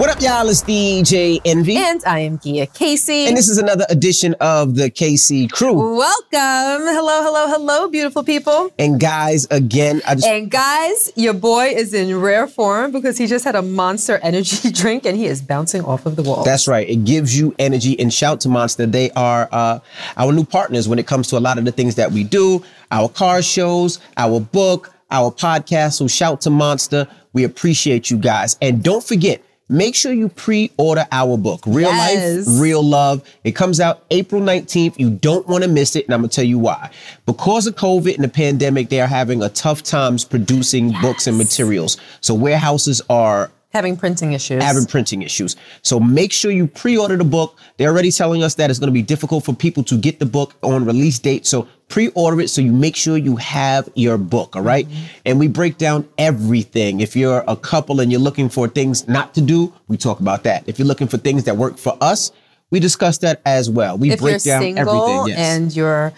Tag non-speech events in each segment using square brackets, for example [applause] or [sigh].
What up, y'all? It's DJ Envy. And I am Gia Casey. And this is another edition of the Casey Crew. Welcome. Hello, hello, hello, beautiful people. And guys, again, I just. And guys, your boy is in rare form because he just had a monster energy [laughs] drink and he is bouncing off of the wall. That's right. It gives you energy. And shout to Monster. They are uh, our new partners when it comes to a lot of the things that we do our car shows, our book, our podcast. So shout to Monster. We appreciate you guys. And don't forget, make sure you pre-order our book, Real Yes. Life, Real Love. It comes out April 19th. You don't want to miss it, and I'm gonna tell you why. Because of COVID and the pandemic, they are having a tough times producing books and materials. So warehouses are Having printing issues. having printing issues. So make sure you pre-order the book. They're already telling us that it's going to be difficult for people to get the book on release date. So pre-order it so you make sure you have your book, all right? Mm-hmm. And we break down everything. If you're a couple and you're looking for things not to do, we talk about that. If you're looking for things that work for us, we discuss that as well. We if break you're down single everything. Yes. and you're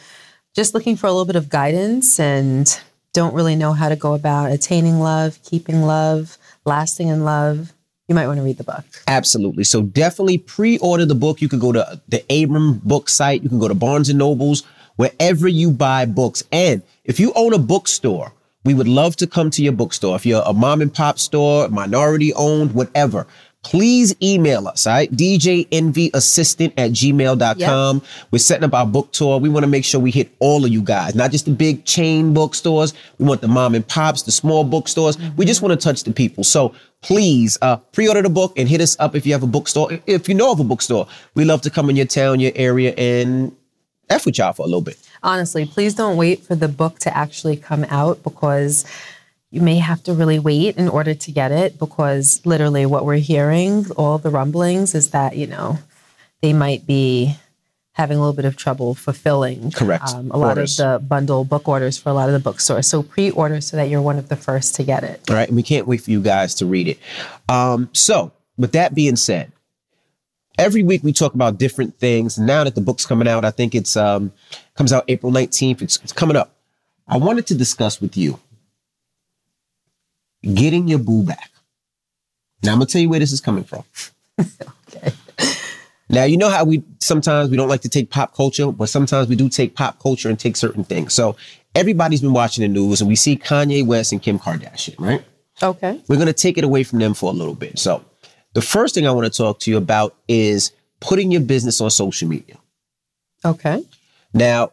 just looking for a little bit of guidance and don't really know how to go about attaining love, keeping love, lasting in love, you might want to read the book. Absolutely. So definitely pre-order the book. You can go to the Abram book site. You can go to Barnes and Nobles, wherever you buy books. And if you own a bookstore, we would love to come to your bookstore. If you're a mom and pop store, minority owned, whatever, please email us, all right? DJNVAssistant at gmail.com. We're setting up our book tour. We want to make sure we hit all of you guys, not just the big chain bookstores. We want the mom and pops, the small bookstores. We just want to touch the people. So please uh, pre-order the book and hit us up if you have a bookstore. If you know of a bookstore, we love to come in your town, your area, and F with y'all for a little bit. Honestly, please don't wait for the book to actually come out because you may have to really wait in order to get it because literally what we're hearing, all the rumblings is that, you know, they might be having a little bit of trouble fulfilling Correct. um, a lot Orders. of the bundle book orders for a lot of the bookstores. So pre-order so that you're one of the first to get it. All right. And we can't wait for you guys to read it. Um, so, with that being said, every week we talk about different things. Now that the book's coming out, I think it's um, comes out April 19th. It's, it's coming up. I wanted to discuss with you getting your boo back. Now, I'm to tell you where this is coming from. Okay. [laughs] Now, you know how we sometimes we don't like to take pop culture, but sometimes we do take pop culture and take certain things. So, everybody's been watching the news and we see Kanye West and Kim Kardashian, right? Okay. We're to take it away from them for a little bit. So, the first thing I want to talk to you about is putting your business on social media. Okay. Now,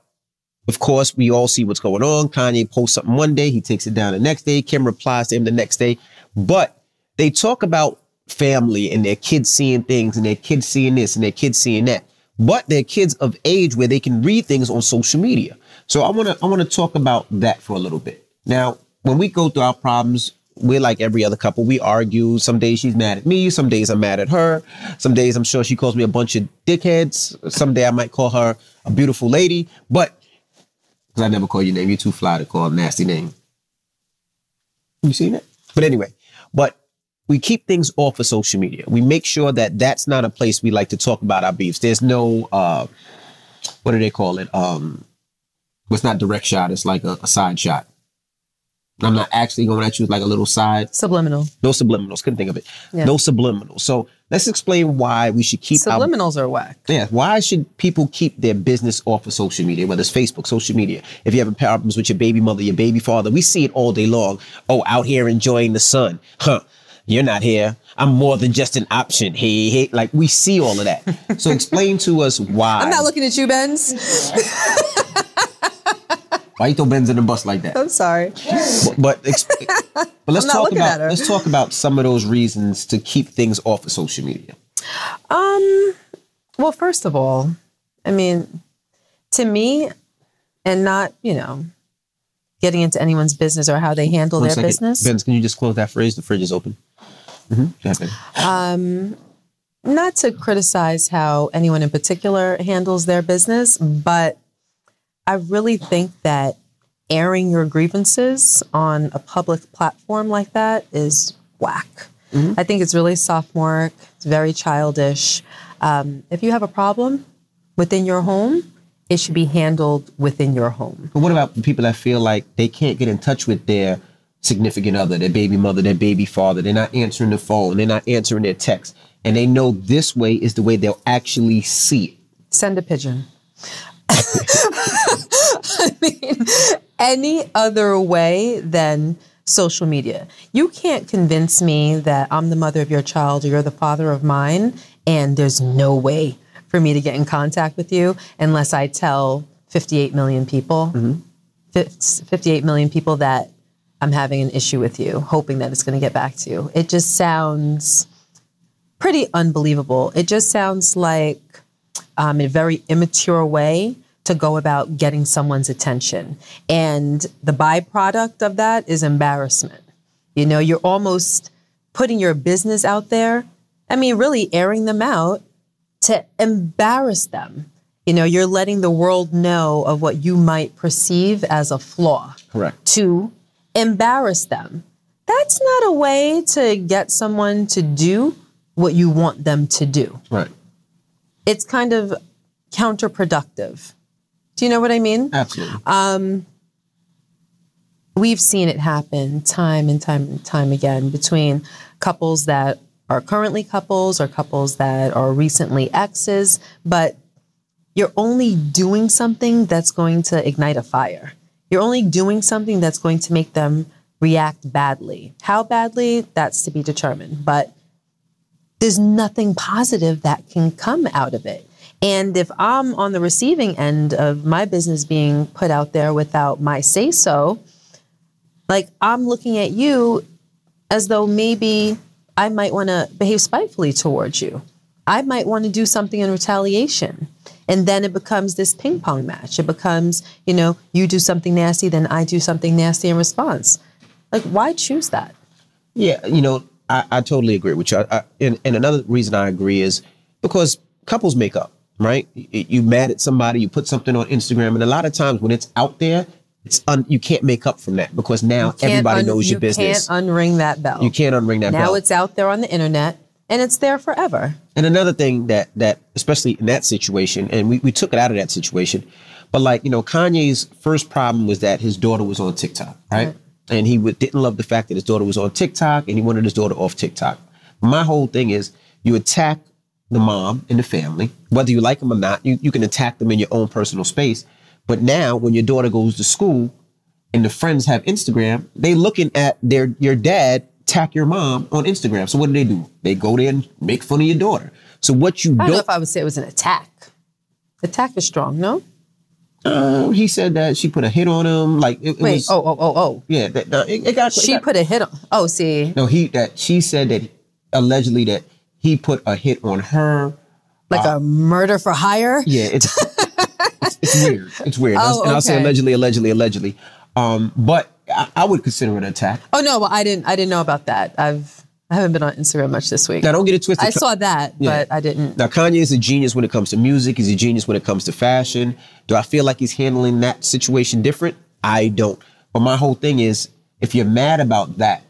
of course, we all see what's going on. Kanye posts something one day, he takes it down the next day. Kim replies to him the next day. But they talk about family and their kids seeing things and their kids seeing this and their kids seeing that. But they're kids of age where they can read things on social media. So I want to I want to talk about that for a little bit. Now, when we go through our problems, we're like every other couple. We argue. Some days she's mad at me. Some days I'm mad at her. Some days I'm sure she calls me a bunch of dickheads. Someday I might call her a beautiful lady. But because I never call your name, you're too fly to call a nasty name. You seen it? But anyway, but we keep things off of social media. We make sure that that's not a place we like to talk about our beefs. There's no, uh, what do they call it? Um, it's not direct shot. It's like a, a side shot. I'm not actually going at you with like a little side. Subliminal. No subliminals. Couldn't think of it. Yeah. No subliminals. So let's explain why we should keep our Subliminals are whack. yeah, why should people keep their business off of social media, whether it's Facebook, social media? If you have problems with your baby mother, your baby father, we see it all day long. Oh, out here enjoying the sun. Huh. You're not here. I'm more than just an option. Hey, hey. Like we see all of that. So explain to us why. [laughs] I'm not looking at you, Benz. [laughs] why you throw Benz in the bus like that? I'm sorry. But, but, [laughs] but let's talk about let's talk about some of those reasons to keep things off of social media. Um, well, first of all, I mean, to me, and not, you know, getting into anyone's business or how they handle One their second. business. Benz, can you just close that fridge? The fridge is open. Mm-hmm. Go ahead, baby. Um, not to criticize how anyone in particular handles their business, but I really think that airing your grievances on a public platform like that is whack. I think it's really sophomoric. It's very childish. Um, if you have a problem within your home, it should be handled within your home. But what about the people that feel like they can't get in touch with their significant other, their baby mother, their baby father. They're not answering the phone. They're not answering their text. And they know this way is the way they'll actually see it. Send a pigeon. [laughs] [laughs] I mean, any other way than social media. You can't convince me that I'm the mother of your child or you're the father of mine, and there's no way for me to get in contact with you unless I tell 58 million people, 58 million people that I'm having an issue with you, hoping that it's going to get back to you. It just sounds pretty unbelievable. It just sounds like um, a very immature way to go about getting someone's attention. And the byproduct of that is embarrassment. You know, you're almost putting your business out there. I mean, really airing them out to embarrass them. You know, you're letting the world know of what you might perceive as a flaw Correct. to embarrass them. That's not a way to get someone to do what you want them to do. Right. It's kind of counterproductive. Do you know what I mean? Absolutely. Um, We've seen it happen time and time and time again between couples that are currently couples or couples that are recently exes, but you're only doing something that's going to ignite a fire. You're only doing something that's going to make them react badly. How badly, that's to be determined. But there's nothing positive that can come out of it. And if I'm on the receiving end of my business being put out there without my say so, like I'm looking at you as though maybe I might want to behave spitefully towards you. I might want to do something in retaliation. And then it becomes this ping pong match. It becomes, you know, you do something nasty, then I do something nasty in response. Like, why choose that? Yeah, you know, I, I totally agree with you. I, I, and, and another reason I agree is because couples make up, right? You, you mad at somebody, you put something on Instagram, and a lot of times when it's out there, it's un, you can't make up from that because now everybody un- knows your business. you can't unring that bell. you can't unring that now bell. Now it's out there on the internet and it's there forever. And another thing that that especially in that situation, and we, we took it out of that situation, but like you know, Kanye's first problem was that his daughter was on TikTok, right? And he would, didn't love the fact that his daughter was on TikTok, and he wanted his daughter off TikTok. My whole thing is you attack the mom and the family, whether you like them or not. You you can attack them in your own personal space. But now, when your daughter goes to school and the friends have Instagram, they looking at their your dad attack your mom on Instagram. So what do they do? They go there and make fun of your daughter. So what you I don't don't, know if I would say it was an attack. Attack is strong, no? Uh, he said that she put a hit on him. Like it, it Wait, was, oh, oh, oh, oh. yeah, that, that- it, it got She got- put a hit on. Oh, see, no he that she said that allegedly that he put a hit on her. like a murder for hire. Yeah, it's [laughs] it's, it's weird. It's weird. Oh, and I'll say allegedly, allegedly, allegedly. Um, but I, I would consider it an attack. Oh no, well, I didn't. I didn't know about that. I've I haven't been on Instagram much this week. Now don't get it twisted. I saw that, Yeah. but I didn't. Now Kanye is a genius when it comes to music. He's a genius when it comes to fashion. Do I feel like he's handling that situation different? I don't. But my whole thing is, if you're mad about that,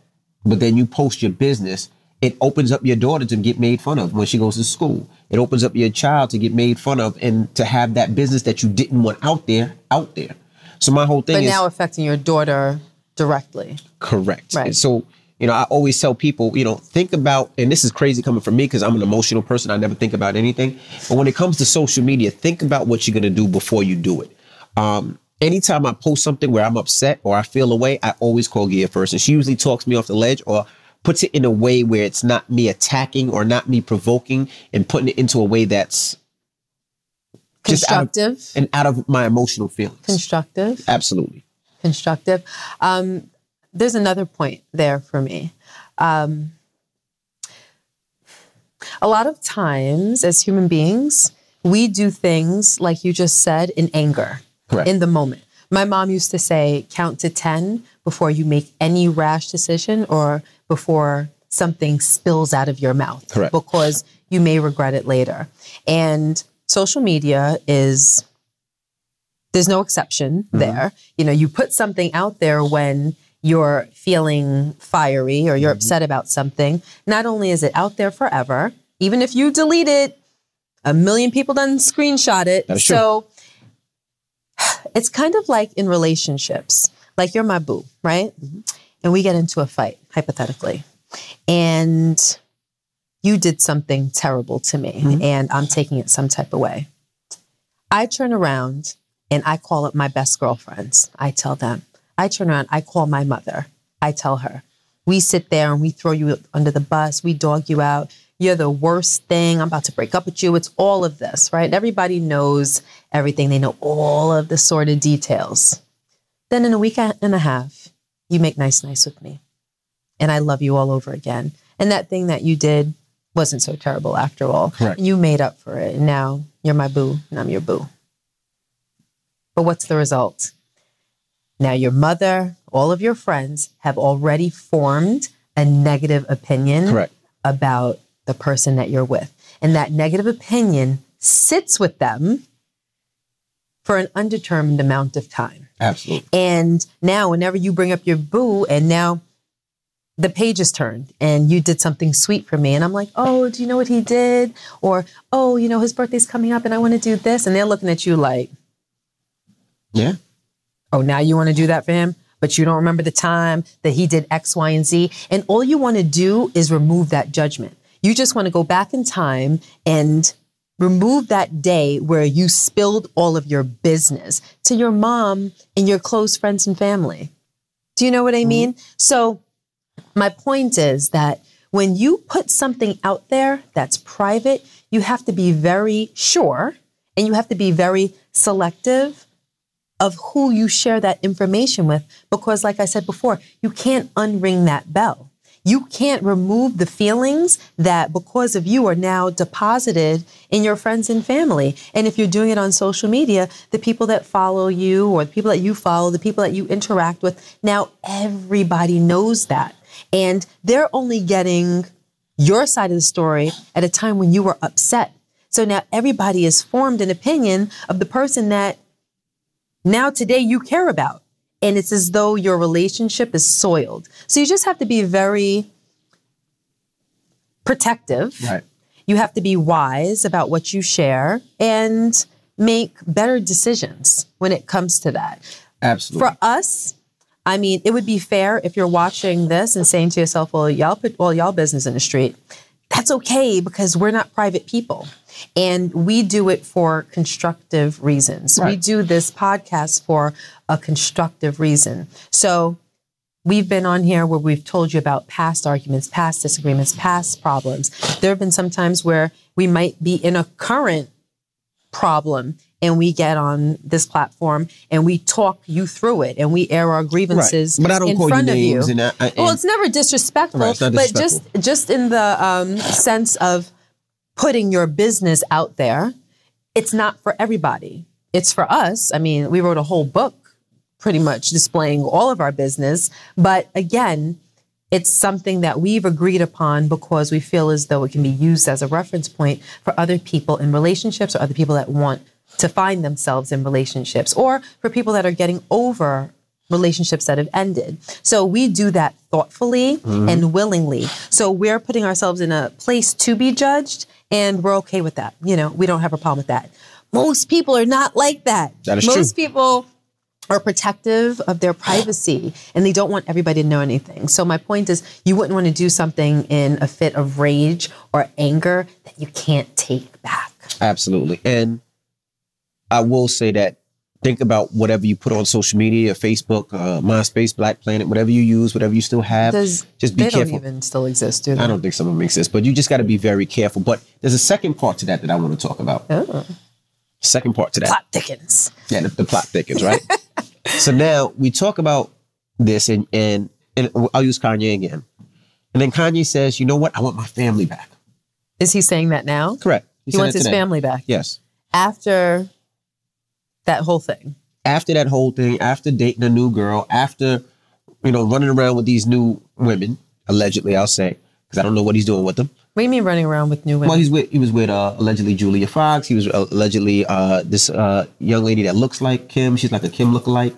but then you post your business, it opens up your daughter to get made fun of when she goes to school. It opens up your child to get made fun of and to have that business that you didn't want out there out there. So my whole thing But is now affecting your daughter directly. Correct. Right. So, you know, I always tell people, you know, think about, and this is crazy coming from me because I'm an emotional person. I never think about anything. But when it comes to social media, think about what you're going to do before you do it. Um, anytime I post something where I'm upset or I feel away, I always call Gia first. And she usually talks me off the ledge or puts it in a way where it's not me attacking or not me provoking and putting it into a way that's just out of- Constructive. and out of my emotional feelings. Constructive. Absolutely. constructive. Um, there's another point there for me. Um, a lot of times, as human beings, we do things like you just said in anger, Correct. in the moment. My mom used to say, count to 10 before you make any rash decision or before something spills out of your mouth. Correct. Because you may regret it later. And social media is there's no exception there. You know, you put something out there when you're feeling fiery or you're upset about something. Not only is it out there forever, even if you delete it, a million people done screenshot it. That is true. so [sighs] it's kind of like in relationships. Like you're my boo, right? and we get into a fight, hypothetically, and you did something terrible to me Mhm. and I'm taking it some type of way. I turn around and I call up my best girlfriends. I tell them. I turn around, I call my mother. I tell her. We sit there and we throw you under the bus. We dog you out. You're the worst thing. I'm about to break up with you. It's all of this, right? Everybody knows everything. They know all of the sordid details. Then in a week and a half, you make nice, nice with me. And I love you all over again. And that thing that you did wasn't so terrible after all. You made up for it. And now you're my boo and I'm your boo. But what's the result? Now your mother, all of your friends have already formed a negative opinion Correct. about the person that you're with. And that negative opinion sits with them for an undetermined amount of time. Absolutely. And now, whenever you bring up your boo, and now the page is turned and you did something sweet for me, and I'm like, oh, do you know what he did? Or, oh, you know, his birthday's coming up and I want to do this. And they're looking at you like, Yeah. Oh, now you want to do that for him? But you don't remember the time that he did X, Y, and Z. And all you want to do is remove that judgment. You just want to go back in time and remove that day where you spilled all of your business to your mom and your close friends and family. Do you know what I mm-hmm. mean? So, my point is that when you put something out there that's private, you have to be very sure and you have to be very selective of who you share that information with because like I said before, you can't unring that bell. You can't remove the feelings that because of you are now deposited in your friends and family. And if you're doing it on social media, the people that follow you or the people that you follow, the people that you interact with, now everybody knows that. And they're only getting your side of the story at a time when you were upset. So now everybody has formed an opinion of the person that now today you care about. And it's as though your relationship is soiled. So you just have to be very protective. Right. You have to be wise about what you share and make better decisions when it comes to that. Absolutely. For us, I mean, it would be fair if you're watching this and saying to yourself, well, y'all put all y'all business in the street. That's okay because we're not private people. And we do it for constructive reasons. We do this podcast for a constructive reason. So we've been on here where we've told you about past arguments, past disagreements, past problems. There have been some times where we might be in a current problem and we get on this platform and we talk you through it and we air our grievances But I don't in call you front of names you. and I- I- well, it's never disrespectful, Right, it's not but just just in the um, sense of putting your business out there. It's not for everybody. It's for us. I mean, we wrote a whole book pretty much displaying all of our business, but again, it's something that we've agreed upon because we feel as though it can be used as a reference point for other people in relationships or other people that want to find themselves in relationships or for people that are getting over relationships that have ended. So we do that thoughtfully mm-hmm. and willingly. So we're putting ourselves in a place to be judged and we're okay with that. You know, we don't have a problem with that. Most people are not like that. That is Most true. people are protective of their privacy and they don't want everybody to know anything. So my point is you wouldn't want to do something in a fit of rage or anger that you can't take back. Absolutely. And I will say that think about whatever you put on social media, Facebook, uh, MySpace, Black Planet, whatever you use, whatever you still have. Does just be they careful. don't even still exist, do they? I don't think some of them exist, but you just got to be very careful. But there's a second part to that that I want to talk about. Oh. Second part to that. Plot thickens. Yeah, the, the plot thickens, right? [laughs] so now we talk about this, and, and and I'll use Kanye again. And then Kanye says, "You know what? I want my family back." Is he saying that now? Correct. He said wants his family back Yes. after that whole thing. After that whole thing, after dating a new girl, after you know running around with these new women, allegedly, I'll say, because I don't know what he's doing with them. What do you mean running around with new women? Well, he's with he was with uh, allegedly Julia Fox. He was uh, allegedly uh, this uh, young lady that looks like Kim. She's like a Kim lookalike.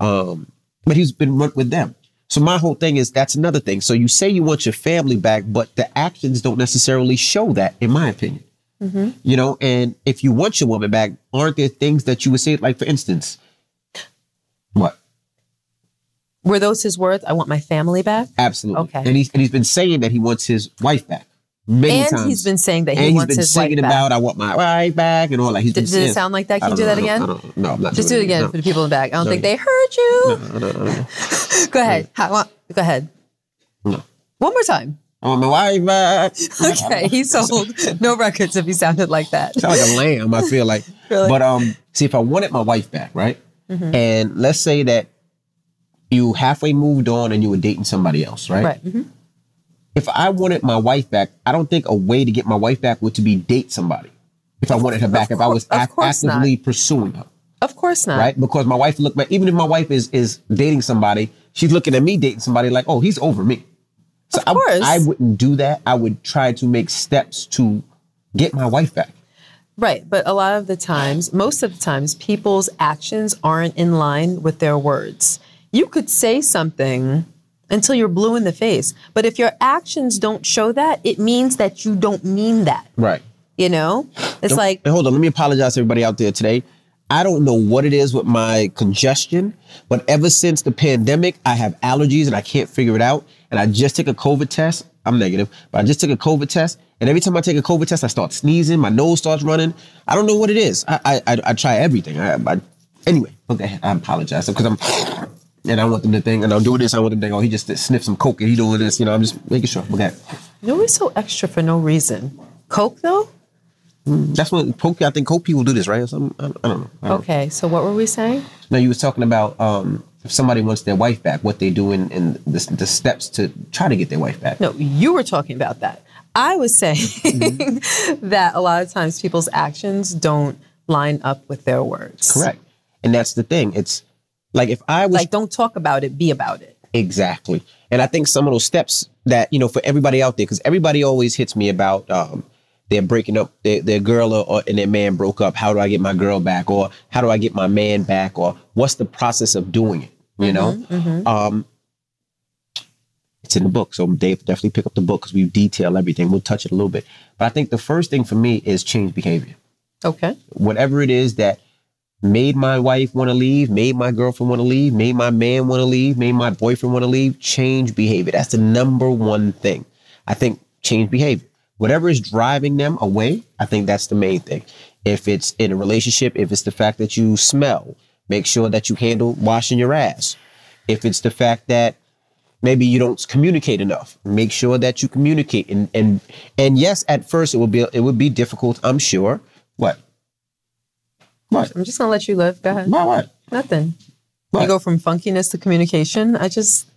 Um, but he's been run with them. So my whole thing is that's another thing. So you say you want your family back, but the actions don't necessarily show that, in my opinion. Mm-hmm. You know, and if you want your woman back, aren't there things that you would say, like for instance, what? Were those his words? I want my family back. Absolutely. Okay. And he's and he's been saying that he wants his wife back many and times. he's been saying that he back back. and he's wants been his singing wife back. about I want my wife back and all that. He's been did saying, it sound like that? Can you don't that again? don't- I don't- no, I'm not Just do it again No. for the people in the back. I don't No. think they heard you. I [laughs] Go ahead. Go ahead. No. One more time. I want my wife back. Okay, he sold [laughs] no records if he sounded like that. sound like a lamb. I feel like. [laughs] Really? But um, see, if I wanted my wife back, right, Mm-hmm. and let's say that you halfway moved on and you were dating somebody else, right? Right. mhm. If I wanted my wife back, I don't think a way to get my wife back would to be date somebody. If I wanted her back, if I was cour- of ac- course not. actively pursuing her, Of course not. right? Because my wife look back, even if my wife is is dating somebody, she's looking at me dating somebody like, oh, he's over me. So Of course. I, I wouldn't do that. I would try to make steps to get my wife back. Right. But a lot of the times, most of the times, people's actions aren't in line with their words. You could say something until you're blue in the face, but if your actions don't show that, it means that you don't mean that. Right. You know? It's like, hold on, let me apologize to everybody out there today. I don't know what it is with my congestion, but ever since the pandemic, I have allergies and I can't figure it out. And I just took a COVID test. I'm negative, but I just took a COVID test. And every time I take a COVID test, I start sneezing. My nose starts running. I don't know what it is. I I, I, I try everything. I, I, anyway, okay, I apologize because I'm. And I want them to think, and I'm doing this. I want them to think, oh, he just sniffed some coke and he doing this. You know, I'm just making sure. Okay, you're always so extra for no reason. Coke, though? that's what coke. I think coke people do this, right? Or something. I, I don't know. I don't know. Okay. So what were we saying? No, you was talking about um, if somebody wants their wife back, what they do in, in the, the steps to try to get their wife back. No, you were talking about that. I was saying Mm-hmm. [laughs] that a lot of times people's actions don't line up with their words. Correct. And that's the thing. It's like if I was Like, don't talk about it, be about it. exactly. And I think some of those steps that, you know, for everybody out there, because everybody always hits me about um, they're breaking up their, their girl or, or and their man broke up. How do I get my girl back? Or how do I get my man back? Or what's the process of doing it? You know? Um, it's in the book. So Dave definitely pick up the book because we detail everything. We'll touch it a little bit. But I think the first thing for me is change behavior. Okay. Whatever it is that made my wife want to leave, made my girlfriend want to leave, made my man want to leave, made my boyfriend want to leave, change behavior. That's the number one thing. I think change behavior. Whatever is driving them away, I think that's the main thing. If it's in a relationship, if it's the fact that you smell, make sure that you handle washing your ass. If it's the fact that maybe you don't communicate enough, make sure that you communicate. And and and yes, at first it will be it would be difficult, I'm sure. What? What? I'm just gonna let you live. Go ahead. What? What? Nothing. What? You go from funkiness to communication. I just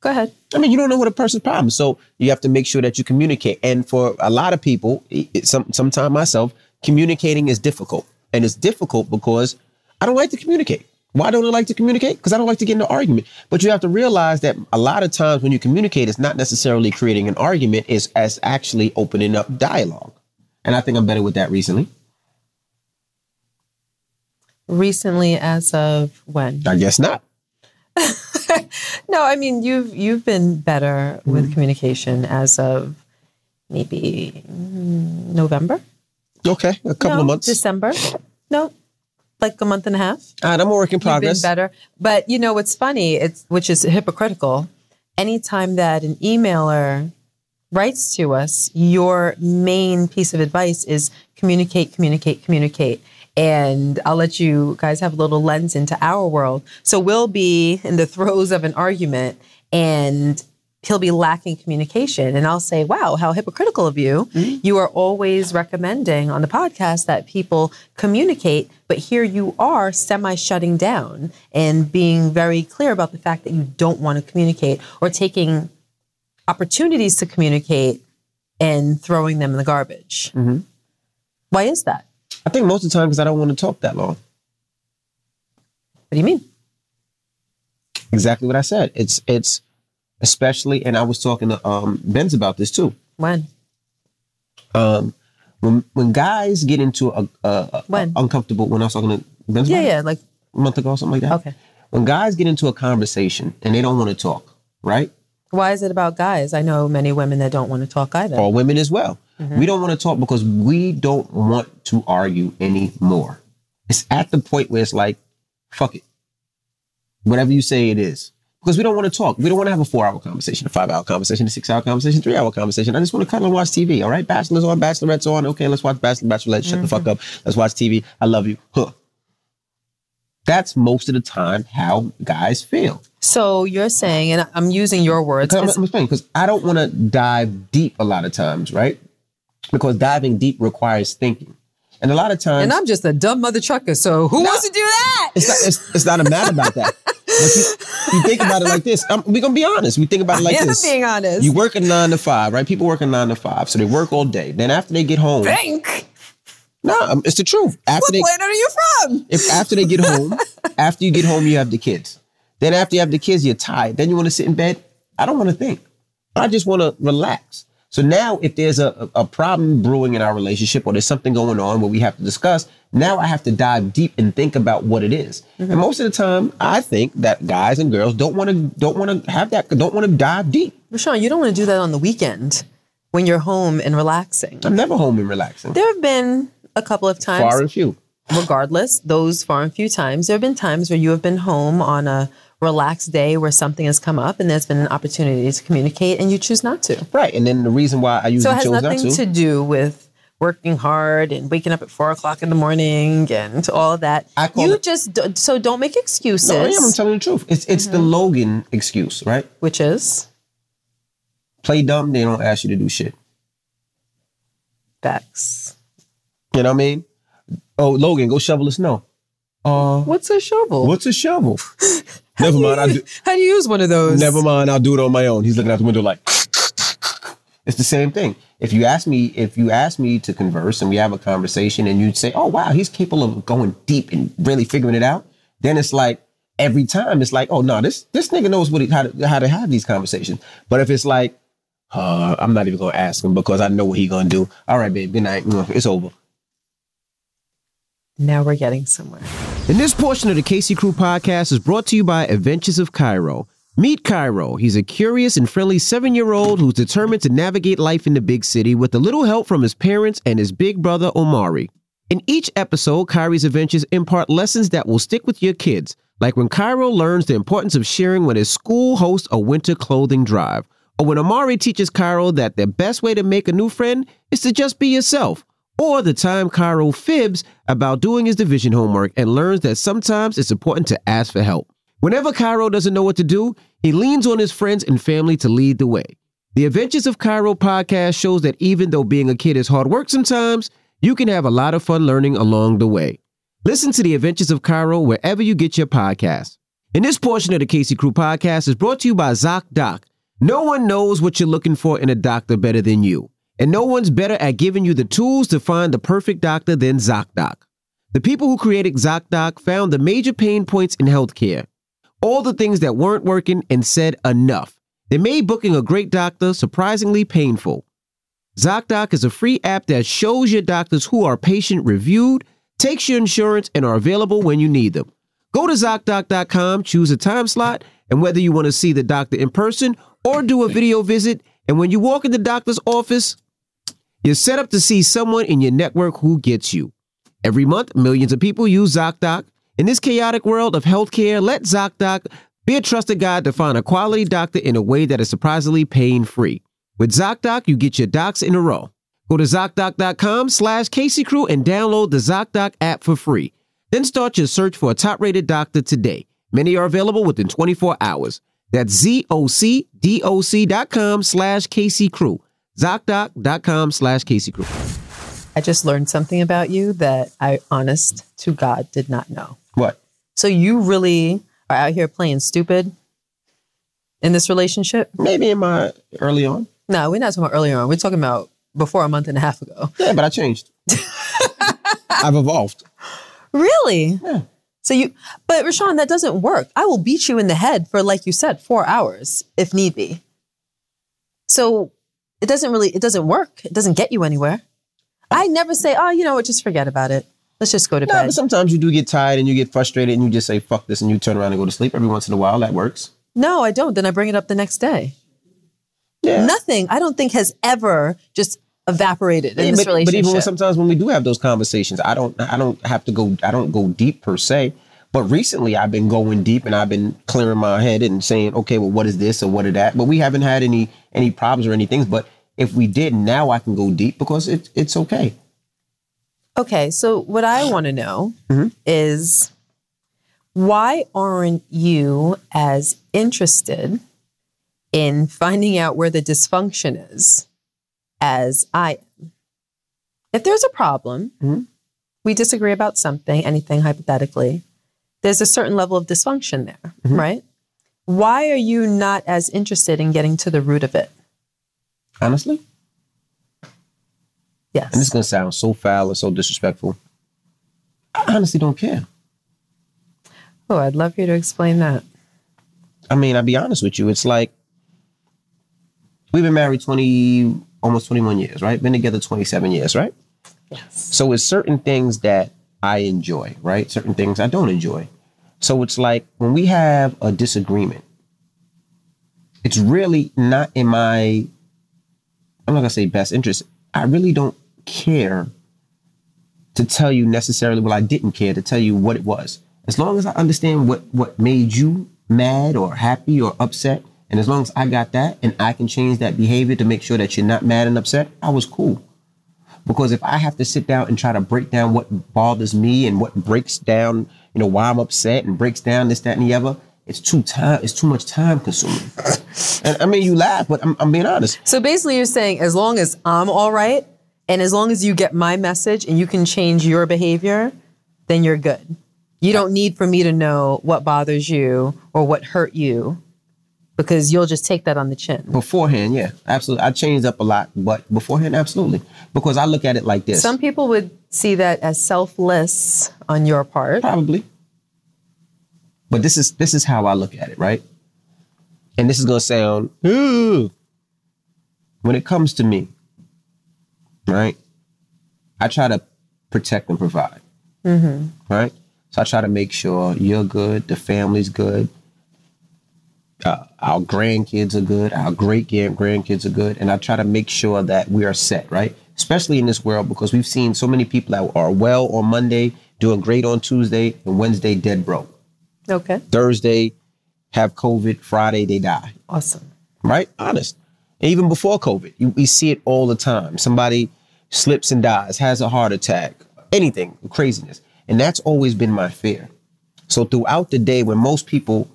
go ahead. I mean, you don't know what a person's problem. So you have to make sure that you communicate. And for a lot of people, some sometime myself, communicating is difficult. And it's difficult because I don't like to communicate. Why don't I like to communicate? Because I don't like to get into argument. But you have to realize that a lot of times when you communicate, it's not necessarily creating an argument, it's as actually opening up dialogue. And I think I'm better with that recently. Recently, as of when? I guess not. [laughs] No, I mean you've you've been better with mm-hmm. communication as of maybe November. Okay, a couple no, of months. December. No, like a month and a half. Right, I'm a work in You've been better. But you know what's funny? It's which is hypocritical. Anytime that an emailer writes to us, your main piece of advice is communicate, communicate, communicate. And I'll let you guys have a little lens into our world. So we'll be in the [laughs] throes of an argument and he'll be lacking communication. And I'll say, wow, how hypocritical of you. Mm-hmm. You are always recommending on the podcast that people communicate, but here you are semi shutting down and being very clear about the fact that you don't want to communicate or taking opportunities to communicate and throwing them in the garbage. Mm-hmm. Why is that? I think most of the time because I don't want to talk that long. What do you mean? Exactly what I said. It's it's especially, and I was talking to um, Benz about this too. When? Um, when when guys get into a, a, a- When? uncomfortable, when I was talking to Benz Yeah, yeah. Like, a month ago, or something like that. Okay. When guys get into a conversation and they don't want to talk, right? why is it about guys? I know many women that don't want to talk either. Or women as well. Mm-hmm. We don't want to talk because we don't want to argue anymore. It's at the point where it's like, fuck it. Whatever you say, it is. Because we don't want to talk. We don't want to have a four hour conversation, a five hour conversation, a six hour conversation, three hour conversation. I just want to kind of watch TV. All right, Bachelor's on, Bachelorette's on. Okay, let's watch Bachelor, Bachelorette. Shut the fuck up. Let's watch TV. I love you. Huh. That's most of the time how guys feel. So you're saying, and I'm using your words. I'm, I'm explaining because I don't want to dive deep a lot of times, right? Because diving deep requires thinking, and a lot of times, and I'm just a dumb mother trucker. So who wants to do that? it's not, it's, it's not a matter about that. But you, you think about it like this. Um, we're gonna be honest. We think about it like I am this. being honest. You work a nine to five, right? People work a nine to five, so they work all day. Then after they get home, Think. no, um, it's the truth. After What they, planet are you from? if after they get home, [laughs] after you get home, you have the kids. Then after you have the kids, you're tired. Then you want to sit in bed. I don't want to think. I just want to relax. So now, if there's a, a problem brewing in our relationship or there's something going on where we have to discuss, now I have to dive deep and think about what it is. Mm-hmm. And most of the time, I think that guys and girls don't want to don't want to have that don't want to dive deep. RaShaun, you don't want to do that on the weekend when you're home and relaxing. I'm never home and relaxing. There have been a couple of times, Far and few. regardless, those far and few times, there have been times where you have been home on a relaxed day where something has come up and there's been an opportunity to communicate and you choose not to. Right. And then the reason why I So usually it has chose not nothing to. to do with working hard and waking up at four o'clock in the morning and all of that. I call you it- just do, so don't make excuses. no, I am. I'm telling the truth. It's it's the Logan excuse, right? which is Play dumb, they don't ask you to do shit. facts. You know what I mean? Oh, Logan, go shovel the snow. Uh, What's a shovel? what's a shovel? [laughs] never mind. I do, How do you use one of those? never mind. I'll do it on my own. He's looking out the window like. It's the same thing. If you ask me, if you ask me to converse and we have a conversation, and you'd say, "Oh wow, he's capable of going deep and really figuring it out," then it's like every time it's like, "Oh no, this this nigga knows what he, how to how to have these conversations." But if it's like, uh, "I'm not even gonna ask him because I know what he gonna do," all right, babe, good night. It's over. Now we're getting somewhere. And this portion of the Casey Crew podcast is brought to you by Adventures of Cairo. Meet Cairo. He's a curious and friendly seven year old who's determined to navigate life in the big city with a little help from his parents and his big brother, Omari. In each episode, Cairo's adventures impart lessons that will stick with your kids, like when Cairo learns the importance of sharing when his school hosts a winter clothing drive, or when Omari teaches Cairo that the best way to make a new friend is to just be yourself, or the time Cairo fibs about doing his division homework and learns that sometimes it's important to ask for help. Whenever Cairo doesn't know what to do, he leans on his friends and family to lead the way. The Adventures of Cairo podcast shows that even though being a kid is hard work sometimes, you can have a lot of fun learning along the way. Listen to The Adventures of Cairo wherever you get your podcasts. And this portion of the Casey Crew podcast is brought to you by ZocDoc. No one knows what you're looking for in a doctor better than you. And no one's better at giving you the tools to find the perfect doctor than ZocDoc. The people who created ZocDoc found the major pain points in healthcare, all the things that weren't working, and said enough. They made booking a great doctor surprisingly painful. ZocDoc is a free app that shows your doctors who are patient reviewed, takes your insurance, and are available when you need them. Go to ZocDoc.com, choose a time slot, and whether you want to see the doctor in person or do a video visit, and when you walk in the doctor's office, you're set up to see someone in your network who gets you. Every month, millions of people use ZocDoc. In this chaotic world of healthcare, let ZocDoc be a trusted guide to find a quality doctor in a way that is surprisingly pain-free. With ZocDoc, you get your docs in a row. Go to ZocDoc.com slash Crew and download the ZocDoc app for free. Then start your search for a top-rated doctor today. Many are available within 24 hours. That's ZocDoc.com slash Casey Crew. ZocDoc.com slash Casey Crew. I just learned something about you that I, honest to God, did not know. What? So you really are out here playing stupid in this relationship? Maybe in my early on. No, we're not talking about earlier on. We're talking about before a month and a half ago. Yeah, but I changed. [laughs] I've evolved. Really? Yeah. So you, but RaShaun, that doesn't work. I will beat you in the head for, like you said, four hours if need be. So it doesn't really, it doesn't work. It doesn't get you anywhere. I never say, oh, you know what, just forget about it. Let's just go to No, bed. but sometimes you do get tired and you get frustrated and you just say, fuck this, and you turn around and go to sleep every once in a while. That works. no, I don't. Then I bring it up the next day. Yeah. Nothing I don't think has ever just evaporated in Yeah, this but, but even when sometimes when we do have those conversations, I don't I don't have to go I don't go deep per se, But recently, I've been going deep and I've been clearing my head and saying, okay, well, what is this or what is that? But we haven't had any any problems or anything. But if we did, now I can go deep because it, it's okay. Okay, so what I want to know is why aren't you as interested in finding out where the dysfunction is as I am? If there's a problem, Mhm. we disagree about something, anything hypothetically, there's a certain level of dysfunction there, right? Why are you not as interested in getting to the root of it? Honestly, Yes. and this is gonna sound so foul and so disrespectful. I honestly don't care. oh, I'd love you to explain that. I mean, I'll be honest with you. It's like we've been married 20, almost 21 years, right? Been together 27 years, right? Yes. So it's certain things that I enjoy, right? Certain things I don't enjoy. So it's like when we have a disagreement, it's really not in my, I'm not gonna say best interest. I really don't care to tell you necessarily, well, I didn't care to tell you what it was. As long as I understand what what made you mad or happy or upset, and as long as I got that and I can change that behavior to make sure that you're not mad and upset, I was cool. Because if I have to sit down and try to break down what bothers me and what breaks down, you know, why I'm upset and breaks down this, that, and the other, it's too time. It's too much time consuming. [coughs] and I mean, you laugh, but I'm, I'm being honest. So basically, you're saying as long as I'm all right, and as long as you get my message and you can change your behavior, then you're good. You don't need for me to know what bothers you or what hurt you because you'll just take that on the chin. Beforehand, yeah, absolutely. I changed up a lot, but beforehand, absolutely. Because I look at it like this. Some people would see that as selfless on your part. Probably. But this is this is how I look at it, right? And this is gonna sound "Ooh." when it comes to me, right? I try to protect and provide. Right? So I try to make sure you're good, the family's good, uh, our grandkids are good, our great grand- grandkids are good, and I try to make sure that we are set, right? Especially in this world because we've seen so many people that are well on Monday, doing great on Tuesday, and Wednesday dead broke. Okay. Thursday have COVID, Friday they die, Awesome. right? Honest. And even before COVID, you, we see it all the time. Somebody slips and dies, has a heart attack, anything, craziness. And that's always been my fear. So throughout the day, when most people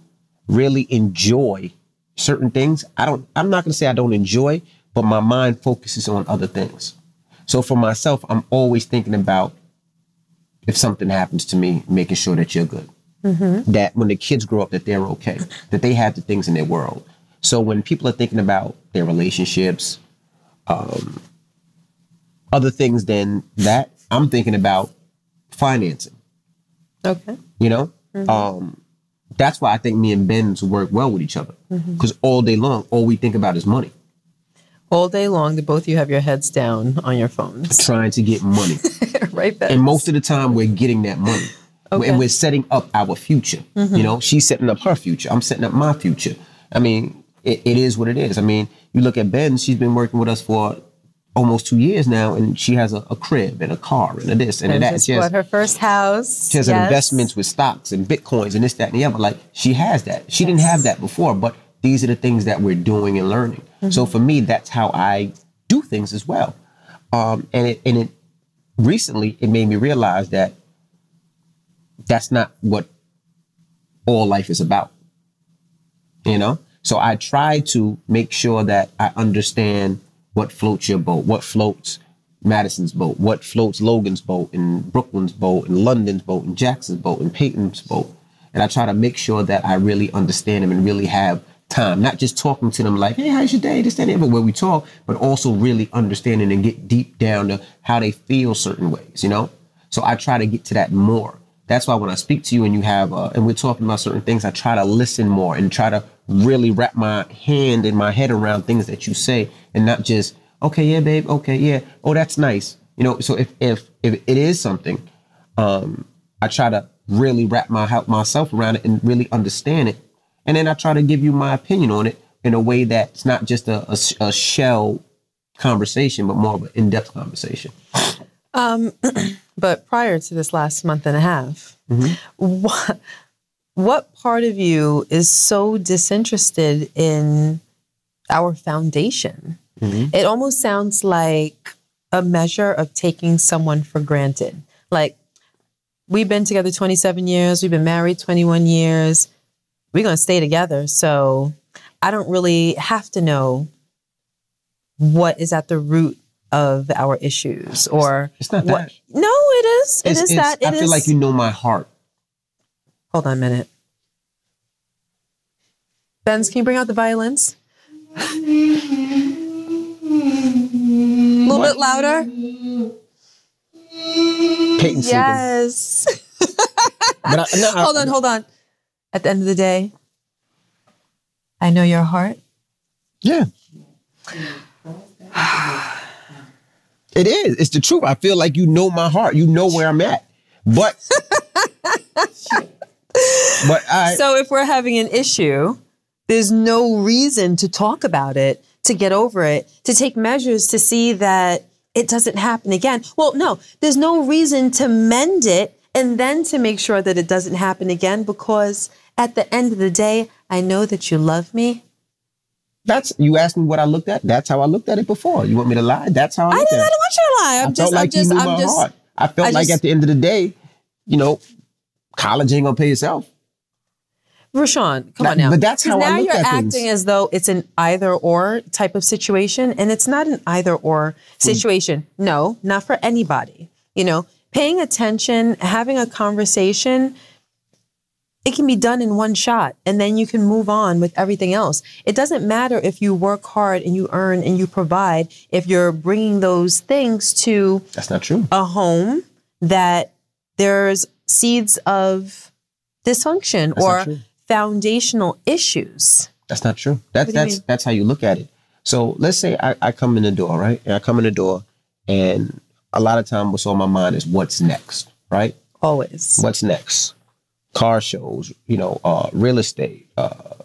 really enjoy certain things, I don't, I'm not going to say I don't enjoy, but my mind focuses on other things. So for myself, I'm always thinking about if something happens to me, making sure that you're good. That when the kids grow up, that they're okay, that they have the things in their world. So when people are thinking about their relationships, um, other things than that, I'm thinking about financing. Okay. You know, um, that's why I think me and Benz work well with each other because all day long, all we think about is money, All day long, the both of you have your heads down on your phones. trying to get money. [laughs] right, and most of the time we're getting that money Okay. and we're setting up our future. You know she's setting up her future. I'm setting up my future. I mean it, it is what it is. I mean you look at ben she's been working with us for almost two years now and she has a, a crib and a car and a this and, a and that. just she has, her first house. she has Yes. investments with stocks and bitcoins and this that and the other. Like she has that. She didn't have that before but these are the things that we're doing and learning. So for me that's how i do things as well. Um, and it and it recently it made me realize that that's not what all life is about. You know? So I try to make sure that I understand what floats your boat, what floats Madison's boat, what floats Logan's boat, and Brooklyn's boat, and London's boat, and Jackson's boat, and Peyton's boat. And I try to make sure that I really understand them and really have time, not just talking to them like, hey, how's your day? This, that, where we talk, but also really understanding and get deep down to how they feel certain ways, you know? So I try to get to that more. That's why when I speak to you and you have, uh, and we're talking about certain things, I try to listen more and try to really wrap my hand and my head around things that you say and not just, okay, yeah, babe, okay, yeah, oh, that's nice. You know, so if, if, if it is something, um, I try to really wrap my help myself around it and really understand it. And then I try to give you my opinion on it in a way that's not just a, a, a shell conversation, but more of an in-depth conversation. [clears throat] But prior to this last month and a half, mm-hmm. what what part of you is so disinterested in our foundation? Mm-hmm. It almost sounds like a measure of taking someone for granted. Like we've been together 27 years, we've been married 21 years. We're going to stay together. So I don't really have to know what is at the root of our issues or It's not what. No, it is. It It's- is it's- that. It I feel is- like you know my heart. Hold on a minute. Benz, can you bring out the violins? A little bit louder. Peyton. Yes. [laughs] But I, no, I- hold on, hold on. At the end of the day, I know your heart. Yeah. [sighs] [sighs] [sighs] It is. It's the truth. I feel like you know my heart. You know where I'm at. But [laughs] but I So if we're having an issue, there's no reason to talk about it, to get over it, to take measures to see that it doesn't happen again. Well, no, there's no reason to mend it and then to make sure that it doesn't happen again because at the end of the day, I know that you love me. That's you asked me what I looked at. That's how I looked at it before. You want me to lie? That's how I I looked I at don't want you to lie. I'm I just, felt like I'm just, I'm my just. heart. I felt I like just- at the end of the day, you know, college ain't gonna pay itself. RaShaun, come That- on now. but that's how I look at it. now you're at acting things. as though it's an either or type of situation, and it's not an either or hmm. situation. No, not for anybody. You know, paying attention, having a conversation, it can be done in one shot, and then you can move on with everything else. It doesn't matter if you work hard and you earn and you provide if you're bringing those things to That's not true. a home that there's seeds of dysfunction That's or foundational issues. That's not true. That's What do you that's mean? that's how you look at it. So let's say I, I come in the door, right? And I come in the door, and a lot of time what's on my mind is what's next, right? Always. What's next? Car shows, you know, uh, real estate, uh,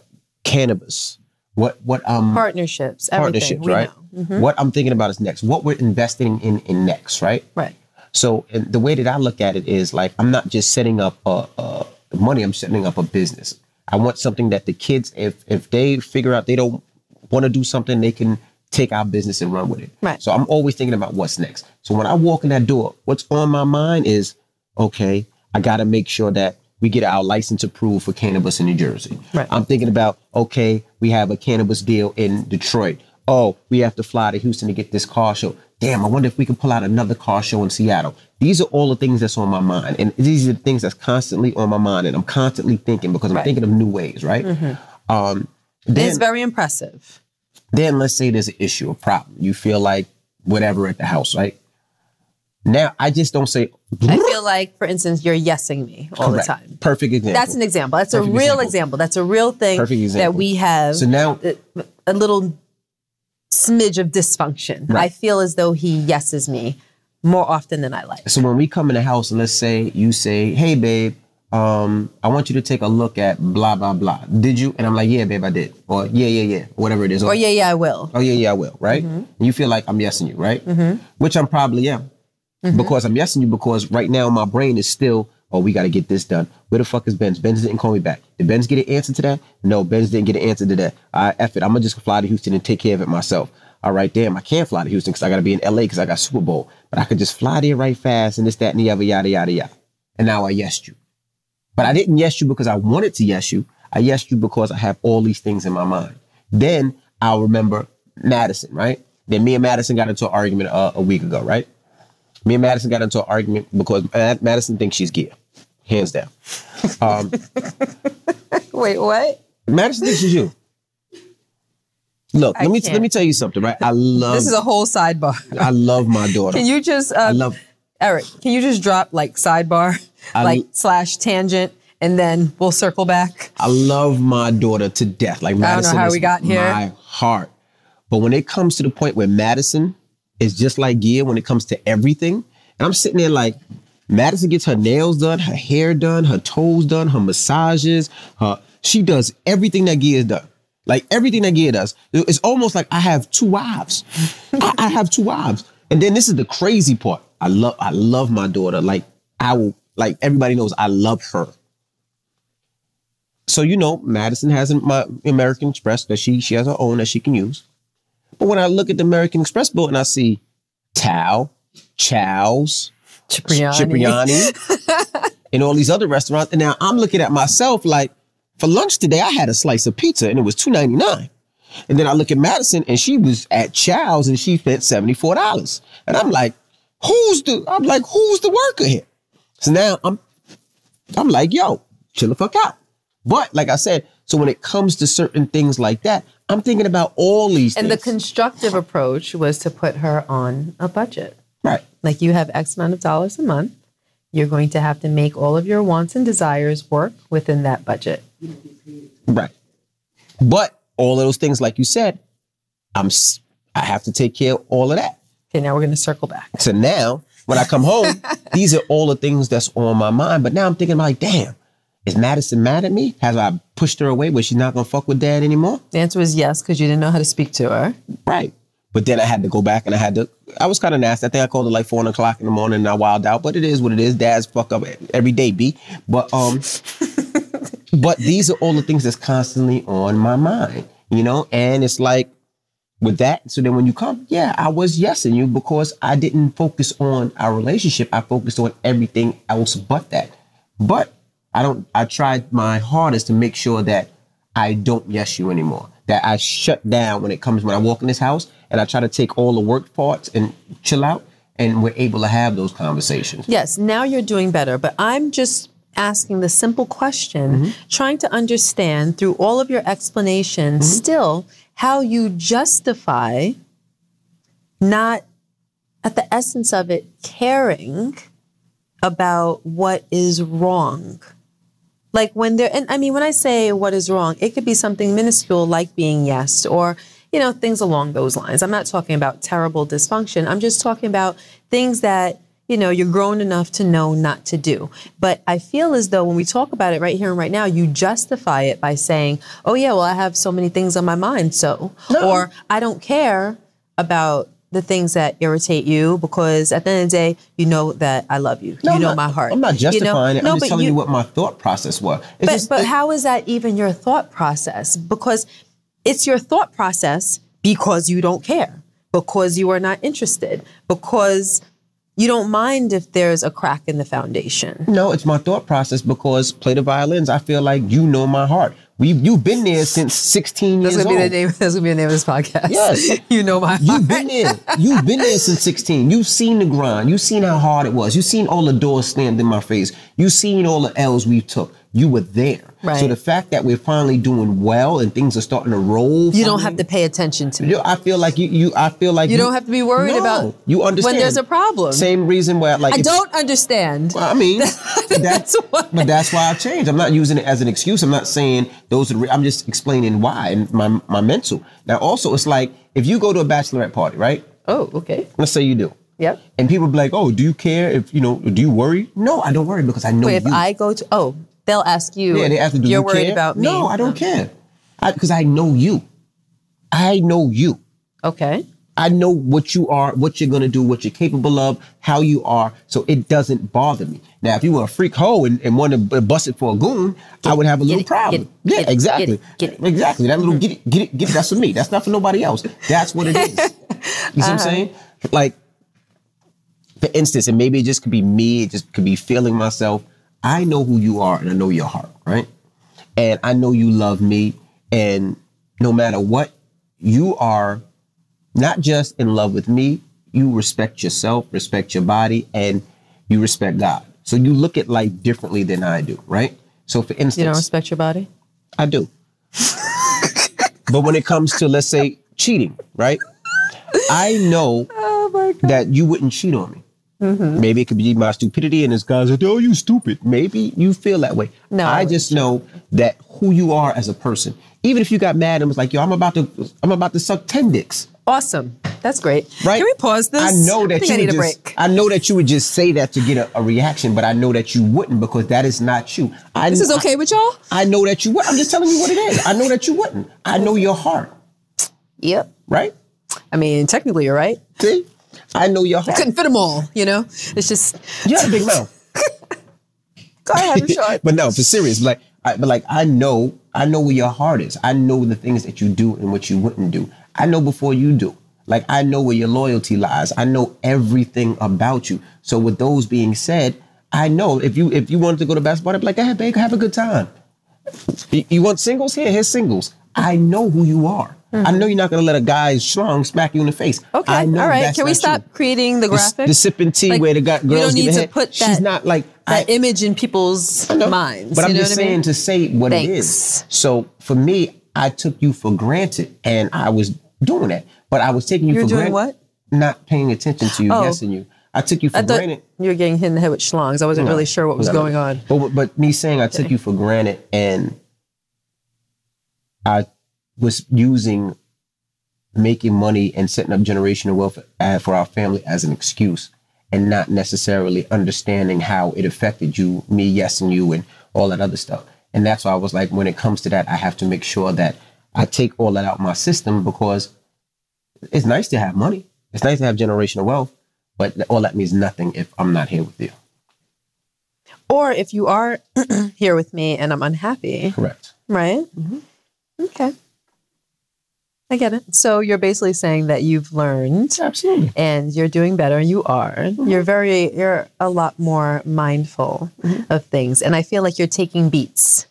cannabis. What what um Partnerships, partnerships, right? know. What I'm thinking about is next. What we're investing in in next, right? Right. So and the way that I look at it is like I'm not just setting up a, a the money. I'm setting up a business. I want something that the kids, if if they figure out they don't want to do something, they can take our business and run with it. Right. So I'm always thinking about what's next. So when I walk in that door, what's on my mind is, okay, I got to make sure that we get our license approved for cannabis in New Jersey. Right. I'm thinking about, okay, we have a cannabis deal in Detroit. Oh, we have to fly to Houston to get this car show. Damn, I wonder if we can pull out another car show in Seattle. These are all the things that's on my mind. And these are the things that's constantly on my mind. And I'm constantly thinking because I'm Right. thinking of new ways, right? Um, And then, it's very impressive. then let's say there's an issue, a problem. You feel like whatever at the house, right? Now I just don't say I feel like, for instance, you're yesing me all correct. the time. Perfect example. That's an example. That's a real example. example. That's a real thing Perfect that we have So now- a, a little smidge of dysfunction. Right. I feel as though he yeses me more often than I like. So when we come in the house and let's say you say, "Hey, babe, um, I want you to take a look at blah blah blah." Did you? And I'm like, "Yeah, babe, I did." Or "Yeah, yeah, yeah," whatever it is. Or yeah, yeah, I will. Oh yeah, yeah, I will. Right? And you feel like I'm yesing you, right? Mm-hmm. Which I'm probably am, because I'm yesing you because right now my brain is still. Oh, we got to get this done. Where the fuck is Benz? Benz didn't call me back. Did Benz get an answer to that? No, Benz didn't get an answer to that. I F it. I'm gonna just fly to Houston and take care of it myself. All right, damn, I can't fly to Houston because I got to be in LA because I got Super Bowl. But I could just fly there right fast and this, that, and the other, yada, yada, yada. And now I yesed you. But I didn't yes you because I wanted to yes you. I yes you because I have all these things in my mind. Then I'll remember Madison, right? Then me and Madison got into an argument uh, a week ago, right? Me and Madison got into an argument because Mad- Madison thinks she's gay, hands down. Um, [laughs] Wait, what? Madison thinks she's you. Look, I let me can't. let me tell you something, right? I [laughs] love This is a whole sidebar. I love my daughter. Can you just, uh, I love Eric? Can you just drop like sidebar, I- like slash tangent, and then we'll circle back? I love my daughter to death. Like Madison I don't know how is we got here. my heart. But when it comes to the point where Madison is just like Gia when it comes to everything, and I'm sitting there like, Madison gets her nails done, her hair done, her toes done, her massages, her she does everything that Gia's done. Like everything that Gia does. It's almost like I have two wives. I, I have two wives. And then this is the crazy part. I love I love my daughter. Like I will like everybody knows I love her. So you know, Madison has my American Express that she she has her own that she can use. But when I look at the American Express bill and I see Tao, Chow's, Cipriani. Cipriani, [laughs] and all these other restaurants, and now I'm looking at myself like, for lunch today I had a slice of pizza and it was two ninety nine. And then I look at Madison and she was at Chow's and she spent $74. And I'm like, who's the I'm like, who's the worker here? So now I'm I'm like, yo, chill the fuck out. But like I said, so when it comes to certain things like that, I'm thinking about all these And things. the constructive approach was to put her on a budget. right. Like you have X amount of dollars a month. You're going to have to make all of your wants and desires work within that budget. Right. But all of those things, like you said, I'm I have to take care of all of that. Okay, now we're going to circle back. So now when I come home, [laughs] these are all the things that's on my mind. But now I'm thinking like, damn, is Madison mad at me? Has I pushed her away where she's not gonna fuck with dad anymore? The answer is yes, because you didn't know how to speak to her. Right. But then I had to go back and I had to, I was kind of nasty. I think I called it like four o'clock in the morning and I wilded out, but it is what it is. Dad's fuck up every day, B. But, um, [laughs] but these are all the things that's constantly on my mind, you know? And it's like with that. So then when you come, yeah, I was yesing you because I didn't focus on our relationship. I focused on everything else but that. But I don't, I tried my hardest to make sure that I don't yes you anymore. That I shut down when it comes when I walk in this house and I try to take all the work parts and chill out and we're able to have those conversations. Yes, now you're doing better, but I'm just asking the simple question, mm-hmm. trying to understand through all of your explanations mm-hmm. still how you justify not at the essence of it caring about what is wrong. Like when there, and I mean, when I say what is wrong, it could be something minuscule like being yes or, you know, things along those lines. I'm not talking about terrible dysfunction. I'm just talking about things that, you know, you're grown enough to know not to do. But I feel as though when we talk about it right here and right now, you justify it by saying, oh, yeah, well, I have so many things on my mind. So, or I don't care about the things that irritate you because at the end of the day, you know that I love you. No, you I'm know not- my heart. I'm not You know- justifying it. No, I'm just telling you, what my thought process was. It's but, just- but it- how is that even your thought process? Because it's your thought process because you don't care, because you are not interested, because you don't mind if there's a crack in the foundation. No, it's my thought process because play the violins. I feel like you know my heart. We you've been there since 16 That's years gonna be old. the name. That's gonna be the name of this podcast. Yes. [laughs] you know my. You've been there. You've been there since 16. You've seen the grind. You've seen how hard it was. You've seen all the doors slammed in my face. You've seen all the L's we took. You were there. Right. So the fact that we're finally doing well and things are starting to roll. You don't me, have to pay attention to me. You, I feel like you. You. I feel like You don't have to be worried No, about You understand when there's a problem. Same reason where like I if- don't understand. Well, I mean, [laughs] that's That's why. but that's why I changed. I'm not using it as an excuse. I'm not saying those are. The, re- I'm just explaining why and my my mental. Now, also, it's like if you go to a bachelorette party, right? Oh, okay. Let's say you do, Yep. and people be like, "Oh, do you care if you know? Do you worry?" No, I don't worry because I know Wait, if you. I go to oh, they'll ask you. yeah, they ask me, "Do You're you worried care?" about me? No, I don't care, because I, know you. I know you. Okay. I know what you are, what you're gonna do, what you're capable of, how you are, so it doesn't bother me. Now, if you were a freak hoe and, and wanted to bust it for a goon, I would have a little it, problem. get yeah, get exactly, get it, get it. exactly. That little get it, get it, get it. That's for me. That's not for nobody else. That's what it is. [laughs] You see what I'm uh-huh. saying? Like, for instance, and maybe it just could be me. It just could be feeling myself. I know who you are, and I know your heart, right? And I know you love me, and no matter what, you are not just in love with me, you respect yourself, respect your body, and you respect God. So you look at life differently than I do, right? So for instance, You don't respect your body? I do. but when it comes to let's say cheating, right? I know Oh that you wouldn't cheat on me. Mm-hmm. Maybe it could be my stupidity, and this guy's like, "Oh, you stupid." Maybe you feel that way. No, I I just know that who you are as a person. Even if you got mad and was like, "Yo, I'm about to, I'm about to suck ten dicks," Awesome. That's great. right? Can we pause this? I know that I you I need would a just, break. I know that you would just say that to get a, a reaction, but I know that you wouldn't because that is not you. I, This is okay with y'all? I know that you would. I'm just telling you what it is. I know that you wouldn't. I know your heart, Yep. right? I mean, technically, you're right. See? I know your heart. Couldn't fit them all, you know? It's just, You had a big [laughs] mouth. go ahead, Rashad. but no, for serious, like, I, but like, I know, I know where your heart is. I know the things that you do and what you wouldn't do. I know before you do. Like, I know where your loyalty lies. I know everything about you. So, with those being said, I know if you if you wanted to go to basketball, I'd be like, "Hey, babe, have a good time." You, you want singles? Here, here's singles. I know who you are. I uh-huh. know you're not gonna let a guy schlong smack you in the face. Okay, all right. Can we stop you. creating the The, graphic? the sipping tea Like, where the guy, girls don't need give a to head. put She's not like that I- image in people's minds. But I'm you know just what I saying mean? to say what it Thanks. is. So for me, I took you for granted, and I was doing that. But I was taking you, You were for granted. what? Not paying attention to you, Oh. guessing you. I took you for granted. you were getting hit in the head with schlongs. I wasn't No, really sure what was no, going on. But but me saying I took you for granted, and I was using making money and setting up generational wealth uh, for our family as an excuse, and not necessarily understanding how it affected you, me yes, and you, and all that other stuff. And that's why I was like, when it comes to that, I have to make sure that I take all that out my system because it's nice to have money. It's nice to have generational wealth, but all that means nothing if I'm not here with you. Or if you are [clears throat] here with me and I'm unhappy, Correct. right? Okay. I get it. So you're basically saying that you've learned Absolutely. and you're doing better. You are. Mm-hmm. You're very, you're a lot more mindful mm-hmm. of things. And I feel like you're taking beats.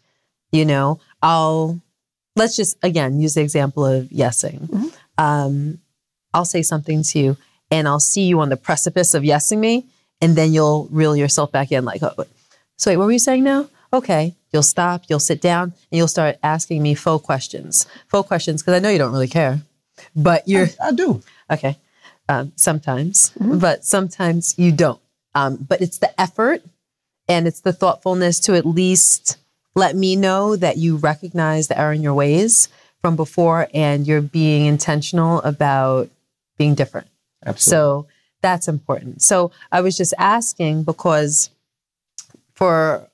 You know, I'll, let's just again use the example of yesing. Mm-hmm. Um, I'll say something to you and I'll see you on the precipice of yesing me. And then you'll reel yourself back in like, oh, so wait, what were you saying now? Okay. You'll stop, you'll sit down, and you'll start asking me faux questions. Faux questions, because I know you don't really care. But you're I do. Okay. Um, sometimes, but sometimes you don't. Um, but it's the effort and it's the thoughtfulness to at least let me know that you recognize the error in your ways from before and you're being intentional about being different. Absolutely. So that's important. So I was just asking because for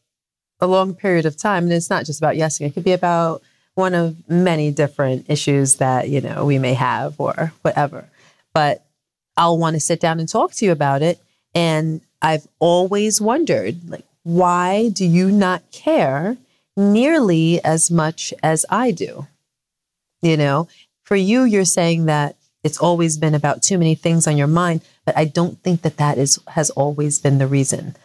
a long period of time, and it's not just about yesing, it could be about one of many different issues that, you know, we may have or whatever. But I'll want to sit down and talk to you about it. And I've always wondered, like, why do you not care nearly as much as I do? You know, for you, you're saying that it's always been about too many things on your mind, but I don't think that that is has always been the reason.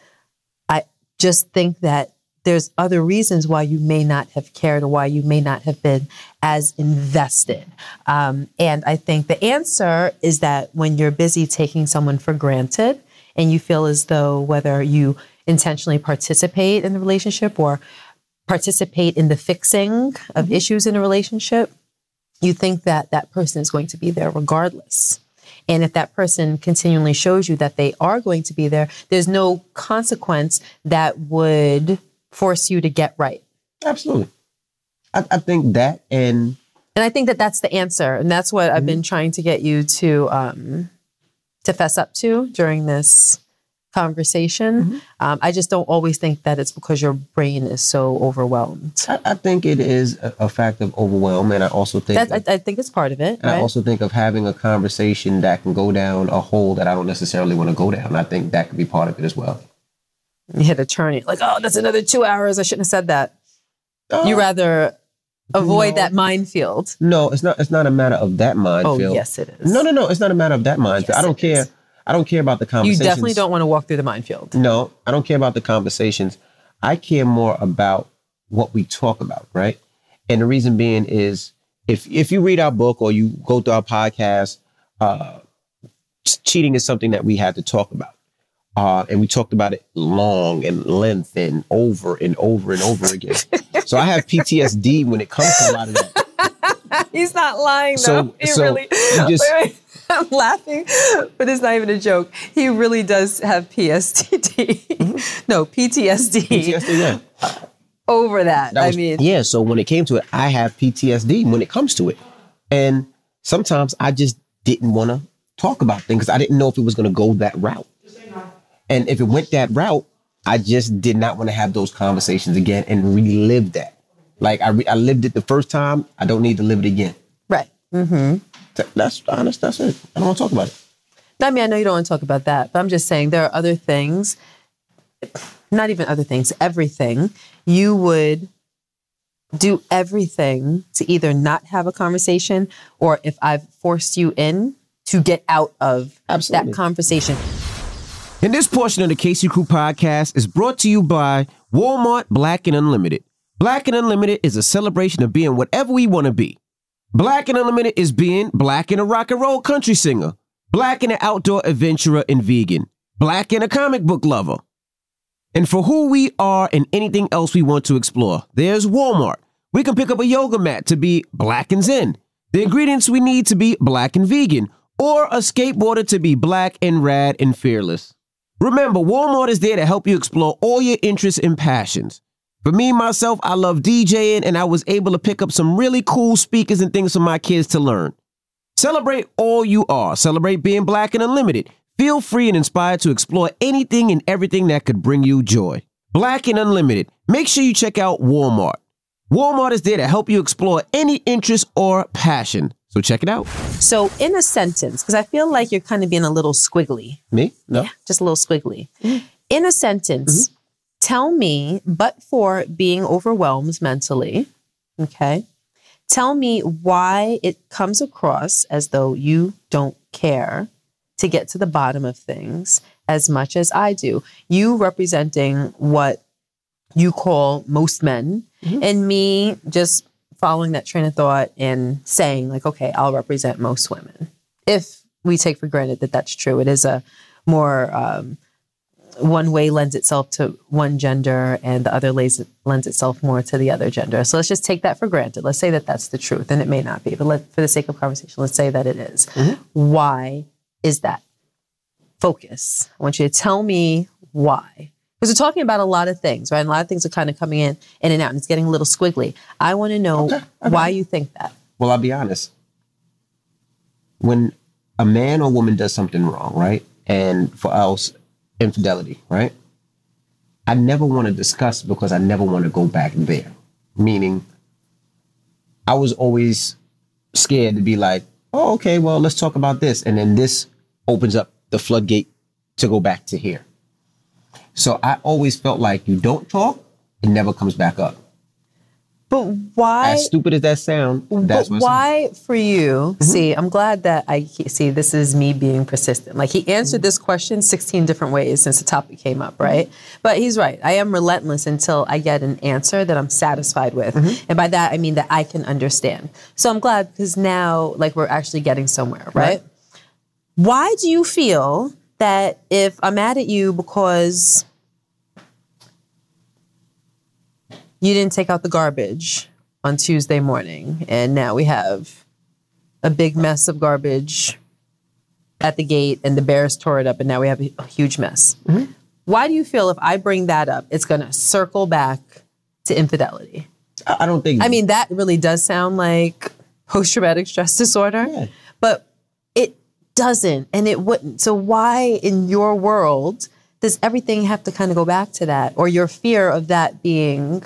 I just think that there's other reasons why you may not have cared or why you may not have been as invested. Um, and I think the answer is that when you're busy taking someone for granted and you feel as though whether you intentionally participate in the relationship or participate in the fixing of issues in a relationship, you think that that person is going to be there regardless. And if that person continually shows you that they are going to be there, there's no consequence that would force you to get right. Absolutely. I, I think that and And I think that that's the answer, and that's what I've been trying to get you to um, to fess up to during this conversation. Um, I just don't always think that it's because your brain is so overwhelmed. I, I think it is a, a fact of overwhelm, and I also think That I, I think it's part of it. and I also think of having a conversation that can go down a hole that I don't necessarily want to go down. I think that could be part of it as well. You hit a turn, like, oh, that's another two hours. I shouldn't have said that. you Uh, rather avoid no. that minefield. No, it's not. It's not a matter of that minefield. Oh, yes, it is. No, no, no. It's not a matter of that minefield. Yes, I don't care. is. I don't care about the conversations. You definitely don't want to walk through the minefield. No, I don't care about the conversations. I care more about what we talk about, right? And the reason being is if if you read our book or you go through our podcast, uh, cheating is something that we had to talk about. Uh, and we talked about it long and length and over and over and over again. so I have PTSD when it comes to a lot of that. [laughs] He's not lying So- though. He so really. just- [laughs] wait, wait. I'm laughing, but it's not even a joke. He really does have PSTD. no, PTSD, PTSD, yeah. [laughs] over that. That I mean, yeah. So when it came to it, I have PTSD when it comes to it, and sometimes I just didn't want to talk about things I didn't know if it was going to go that route. And if it went that route, I just did not want to have those conversations again and relive that. Like I, re- I lived it the first time. I don't need to live it again. right. Mm-hmm. Th- That's honest. That's it. I don't want to talk about it. I mean, I know you don't want to talk about that, but I'm just saying there are other things, not even other things, everything you would do everything to either not have a conversation or if I've forced you in to get out of Absolutely. that conversation. And this portion of the Casey Crew podcast is brought to you by Walmart Black and Unlimited. Black and Unlimited is a celebration of being whatever we want to be. Black and Unlimited is being black and a rock and roll country singer, black and an outdoor adventurer and vegan, black and a comic book lover. And for who we are and anything else we want to explore, there's Walmart. We can pick up a yoga mat to be black and zen, the ingredients we need to be black and vegan, or a skateboarder to be black and rad and fearless. Remember, Walmart is there to help you explore all your interests and passions. For me, myself, I love DJing and I was able to pick up some really cool speakers and things for my kids to learn. Celebrate all you are. Celebrate being black and unlimited. Feel free and inspired to explore anything and everything that could bring you joy. Black and unlimited. Make sure you check out Walmart. Walmart is there to help you explore any interest or passion. So check it out. So, in a sentence, because I feel like you're kind of being a little squiggly, Me? No. just a little squiggly. Mm-hmm. In a sentence, mm-hmm. tell me, but for being overwhelmed mentally, okay, tell me why it comes across as though you don't care to get to the bottom of things as much as I do. You representing what you call most men, mm-hmm. and me just following that train of thought and saying, like, okay, I'll represent most women. If we take for granted that that's true, it is a more um, one way lends itself to one gender and the other lays, lends itself more to the other gender. So let's just take that for granted. Let's say that that's the truth, and it may not be, but let, for the sake of conversation, let's say that it is. Why is that? Focus. I want you to tell me why. Because we're talking about a lot of things, right? And a lot of things are kind of coming in, in and out, and it's getting a little squiggly. I want to know Okay, okay. why you think that. Well, I'll be honest. When a man or woman does something wrong, right? And for us, infidelity, right? I never want to discuss because I never want to go back there. Meaning, I was always scared to be like, oh, okay, well, let's talk about this. And then this opens up the floodgate to go back to here. So I always felt like you don't talk, it never comes back up. But why? As stupid as that sound, that's but why for you? Mm-hmm. See, I'm glad that I see. This is me being persistent. Like he answered mm. this question 16 different ways since the topic came up, right? But he's right. I am relentless until I get an answer that I'm satisfied with, mm-hmm. and by that I mean that I can understand. So I'm glad because now, like, we're actually getting somewhere, right? Right. Why do you feel that if I'm mad at you because you didn't take out the garbage on Tuesday morning, and now we have a big mess of garbage at the gate, and the bears tore it up, and now we have a, huge mess. Mm-hmm. Why do you feel if I bring that up, it's going to circle back to infidelity? I I don't think. I mean, that really does sound like post traumatic stress disorder, Yeah. Doesn't and it wouldn't. So, why in your world does everything have to kind of go back to that or your fear of that being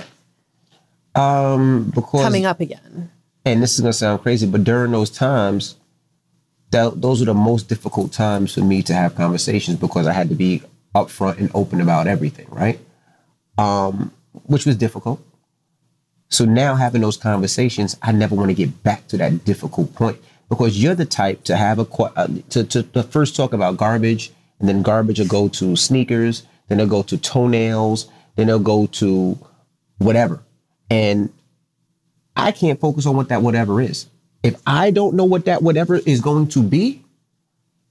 um, because coming up again? and this is gonna sound crazy, but during those times, that those are the most difficult times for me to have conversations because I had to be upfront and open about everything, right? Um, which was difficult. So now having those conversations, I never want to get back to that difficult point because you're the type to have a uh, to, to to first talk about garbage, and then garbage will go to sneakers, then they'll go to toenails, then they'll go to whatever, and I can't focus on what that whatever is. If I don't know what that whatever is going to be,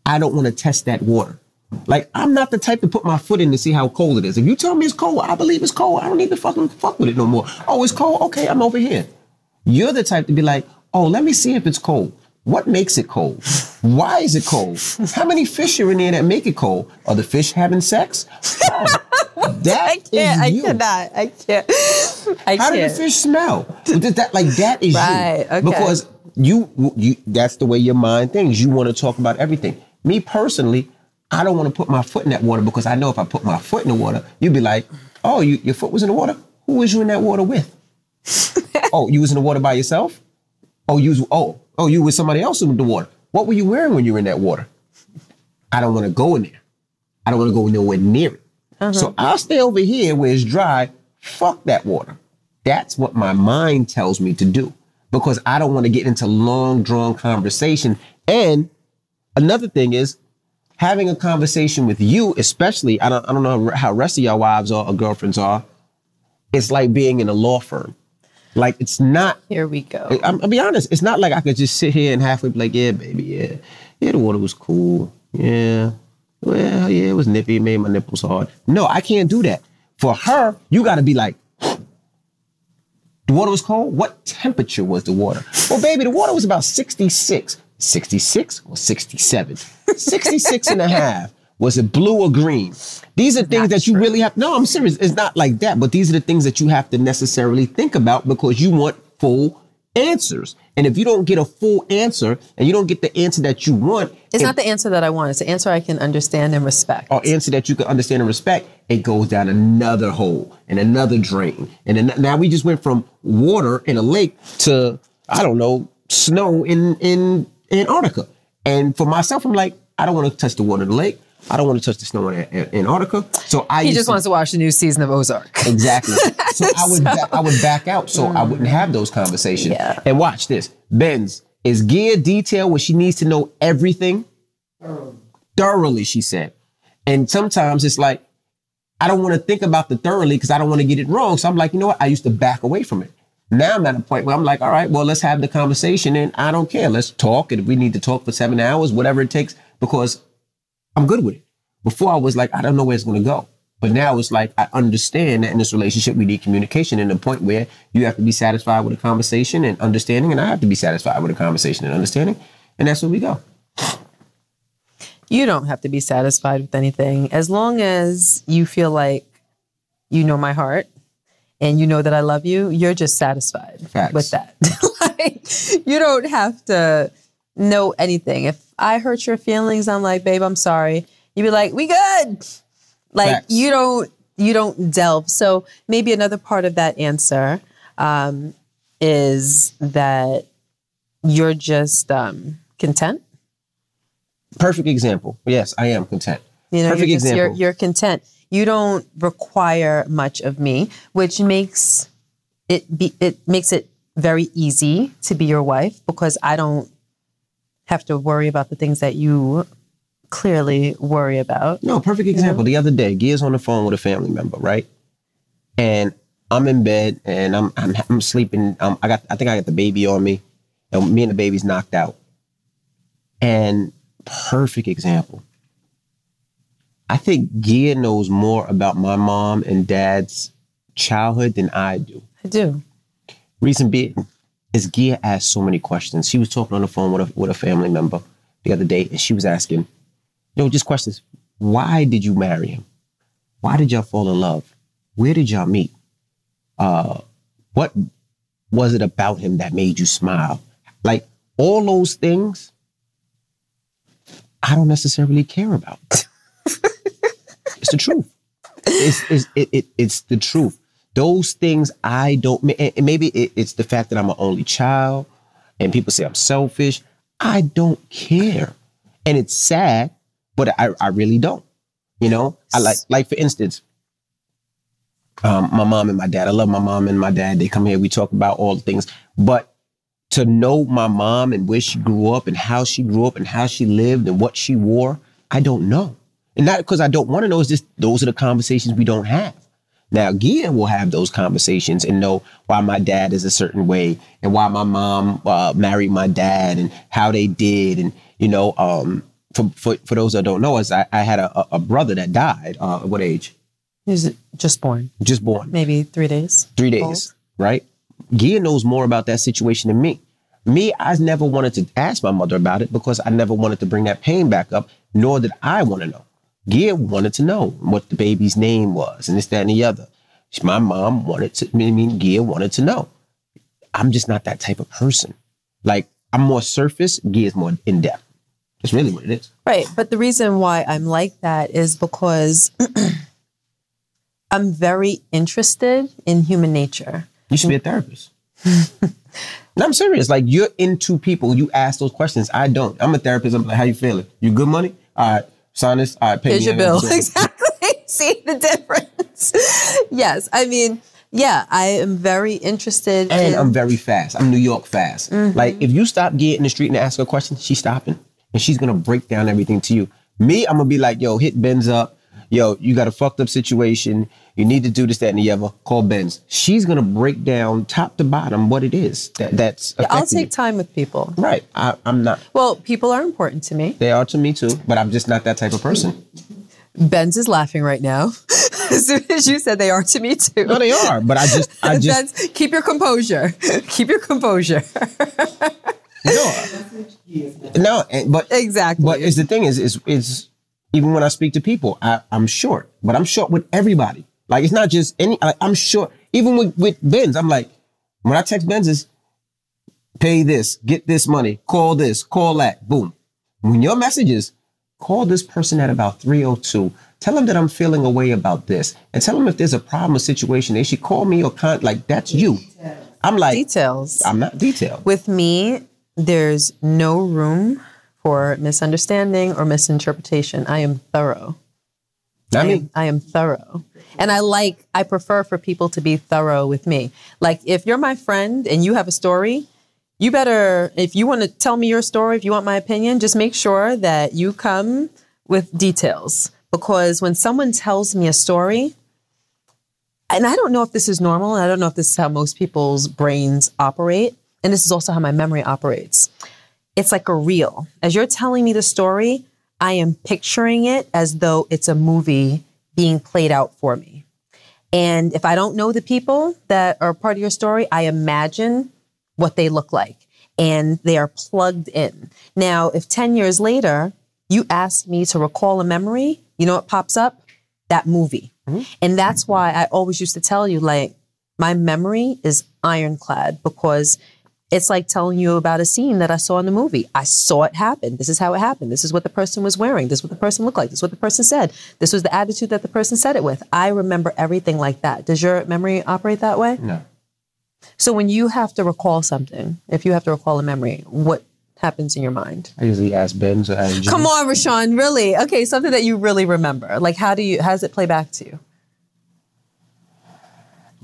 I don't want to test that water. Like I'm not the type to put my foot in to see how cold it is. If you tell me it's cold, I believe it's cold. I don't need to fucking fuck with it no more. Oh, it's cold. Okay, I'm over here. You're the type to be like, oh, let me see if it's cold. What makes it cold? Why is it cold? How many fish are in there that make it cold? Are the fish having sex? Oh, [laughs] that is you. cannot. I can't. I How do the fish smell? That like that is Right, you okay. because you you that's the way your mind thinks. You want to talk about everything. Me personally, I don't want to put my foot in that water because I know if I put my foot in the water, you'd be like, "Oh, you, your foot was in the water. Who was you in that water with? [laughs] oh, you was in the water by yourself. Oh, you was, oh oh you with somebody else in the water. What were you wearing when you were in that water? I don't want to go in there. I don't want to go nowhere near it. So uh-huh. I'll stay over here where it's dry. Fuck that water. That's what my mind tells me to do because I don't want to get into long drawn conversation. And another thing is having a conversation with you, especially, I don't, I don't know how rest of y'all wives are or girlfriends are. It's like being in a law firm. Like it's not Here we go. I'm, I'll be honest. It's not like I could just sit here and halfway be like, yeah, baby, yeah, yeah, the water was cool, yeah, well, yeah, it was nippy, it made my nipples hard. No, I can't do that. For her, you got to be like, the water was cold. What temperature was the water? Well, baby, the water was about 66. 66 or 67? 66 and a half. Was it blue or green? These are things that you really have. No, I'm serious. It's not like that, but these are the things that you have to necessarily think about because you want full answers. And if you don't get a full answer and you don't get the answer that you want, It's it- not the answer that I want. It's the answer I can understand and respect. or answer that you can understand and respect, it goes down another hole and another drain. And then now we just went from water in a lake to, I don't know, snow in, in Antarctica. And for myself, I'm like, I don't want to touch the water in the lake. I don't want to touch the snow in, in Antarctica. So I He just to- wants to watch the new season of Ozark. [laughs] Exactly. So I would [laughs] ba- I would back out so I wouldn't have those conversations. Yeah. And watch this. Benz is gear detail where she needs to know everything thoroughly, she said. And sometimes it's like I don't want to think about the thoroughly because I don't want to get it wrong. So I'm like, you know what? I used to back away from it. Now I'm at a point where I'm like, all right, well, let's have the conversation and I don't care. Let's talk. And if we need to talk for seven hours, whatever it takes, because I'm good with it. Before I was like, I don't know where it's going to go. But now it's like, I understand that in this relationship, we need communication and the point where you have to be satisfied with a conversation and understanding. And I have to be satisfied with a conversation and understanding. And that's where we go. You don't have to be satisfied with anything as long as you feel like you know my heart and you know that I love you. You're just satisfied Facts. with that. [laughs] like, you don't have to know anything. If I hurt your feelings, I'm like, babe, I'm sorry. You'd be like, we good. Like Facts. you don't you don't delve. So maybe another part of that answer um, is that you're just um, content. Perfect example. Yes, I am content. You know, Perfect you're, just, example. you're, you're content. You don't require much of me, which makes it be, it makes it very easy to be your wife because I don't have to worry about the things that you clearly worry about. No, perfect example. The other day, Gia's on the phone with a family member, right? And I'm in bed and I'm I'm, I'm sleeping. Um, I got I think I got the baby on me, and me and the baby's knocked out. And perfect example. I think Gia knows more about my mom and dad's childhood than I do. I do. Reason being is Gia asked so many questions. She was talking on the phone with a with a family member the other day, and she was asking, you know, just questions. Why did you marry him? Why did y'all fall in love? Where did y'all meet? Uh, what was it about him that made you smile? Like all those things, I don't necessarily care about. [laughs] it's the truth. It's, it's, it, it, it's the truth. Those things I don't, and maybe it's the fact that I'm an only child and people say I'm selfish. I don't care. And it's sad, but I, I really don't. You know, I like, like for instance, um, my mom and my dad. I love my mom and my dad. They come here, we talk about all the things. But to know my mom and where she grew up and how she grew up and how she lived and what she wore, I don't know. And not because I don't want to know, it's just those are the conversations we don't have. Now, Gia will have those conversations and know why my dad is a certain way and why my mom uh, married my dad and how they did. And, you know, um, for, for, for those that don't know us, I, I had a, a- brother that died. Uh, at what age? He was just born, Just born. maybe three days. Three days, old. right? Gia knows more about that situation than me. Me, I never wanted to ask my mother about it because I never wanted to bring that pain back up, nor did I want to know. Gia wanted to know what the baby's name was and this, that, and the other. My mom wanted to, I mean, Gia wanted to know. I'm just not that type of person. Like, I'm more surface, Gia's more in depth. That's really what it is. Right. But the reason why I'm like that is because [clears throat] I'm very interested in human nature. You should be a therapist. [laughs] no, I'm serious. Like you're into people. You ask those questions. I don't. I'm a therapist. I'm like, how you feeling? You good money? All right. Sign this. All right, pay Here's your bill. [laughs] Exactly. [laughs] See the difference? [laughs] yes. I mean, yeah, I am very interested And in I'm very fast. I'm New York fast. Mm-hmm. Like if you stop getting in the street and ask her a question, she's stopping and she's gonna break down everything to you. Me, I'm gonna be like, yo, hit Benz up. Yo, you got a fucked up situation. You need to do this, that, and the other. Call Benz. She's gonna break down top to bottom what it is that that's. Yeah, I'll take time with people. Right. I, I'm not. Well, people are important to me. They are to me too, but I'm just not that type of person. Benz is laughing right now. [laughs] as soon as you said they are to me too. No, they are. But I just, I [laughs] just, Benz, keep your composure. [laughs] keep your composure. no, no. But exactly. But it's the thing is, is, is even when I speak to people, I, I'm short, but I'm short with everybody. Like it's not just any. I, I'm short. Even with with Benz, I'm like, when I text Benz, is pay this, get this money, call this, call that, boom. When your message is, call this person at about 302. Tell them that I'm feeling a way about this, and tell them if there's a problem or situation, they should call me or con. Like that's you. I'm like, Details. I'm not detailed. With me, there's no room for misunderstanding or misinterpretation. I am thorough. I mean, am, I am thorough. And I like, I prefer for people to be thorough with me. Like, if you're my friend and you have a story, you better, if you want to tell me your story, if you want my opinion, just make sure that you come with details. Because when someone tells me a story, and I don't know if this is normal, and I don't know if this is how most people's brains operate, and this is also how my memory operates. It's like a reel. As you're telling me the story, I am picturing it as though it's a movie being played out for me. And if I don't know the people that are part of your story, I imagine what they look like and they are plugged in. Now, if 10 years later you ask me to recall a memory, you know what pops up? That movie. Mm-hmm. And that's why I always used to tell you, like, my memory is ironclad because it's like telling you about a scene that I saw in the movie. I saw it happen. This is how it happened. This is what the person was wearing. This is what the person looked like. This is what the person said. This was the attitude that the person said it with. I remember everything like that. Does your memory operate that way? no. So when you have to recall something, if you have to recall a memory, what happens in your mind? I usually ask Ben. ask Come on, RaShaun, really? Okay, something that you really remember. Like how do you how does it play back to you?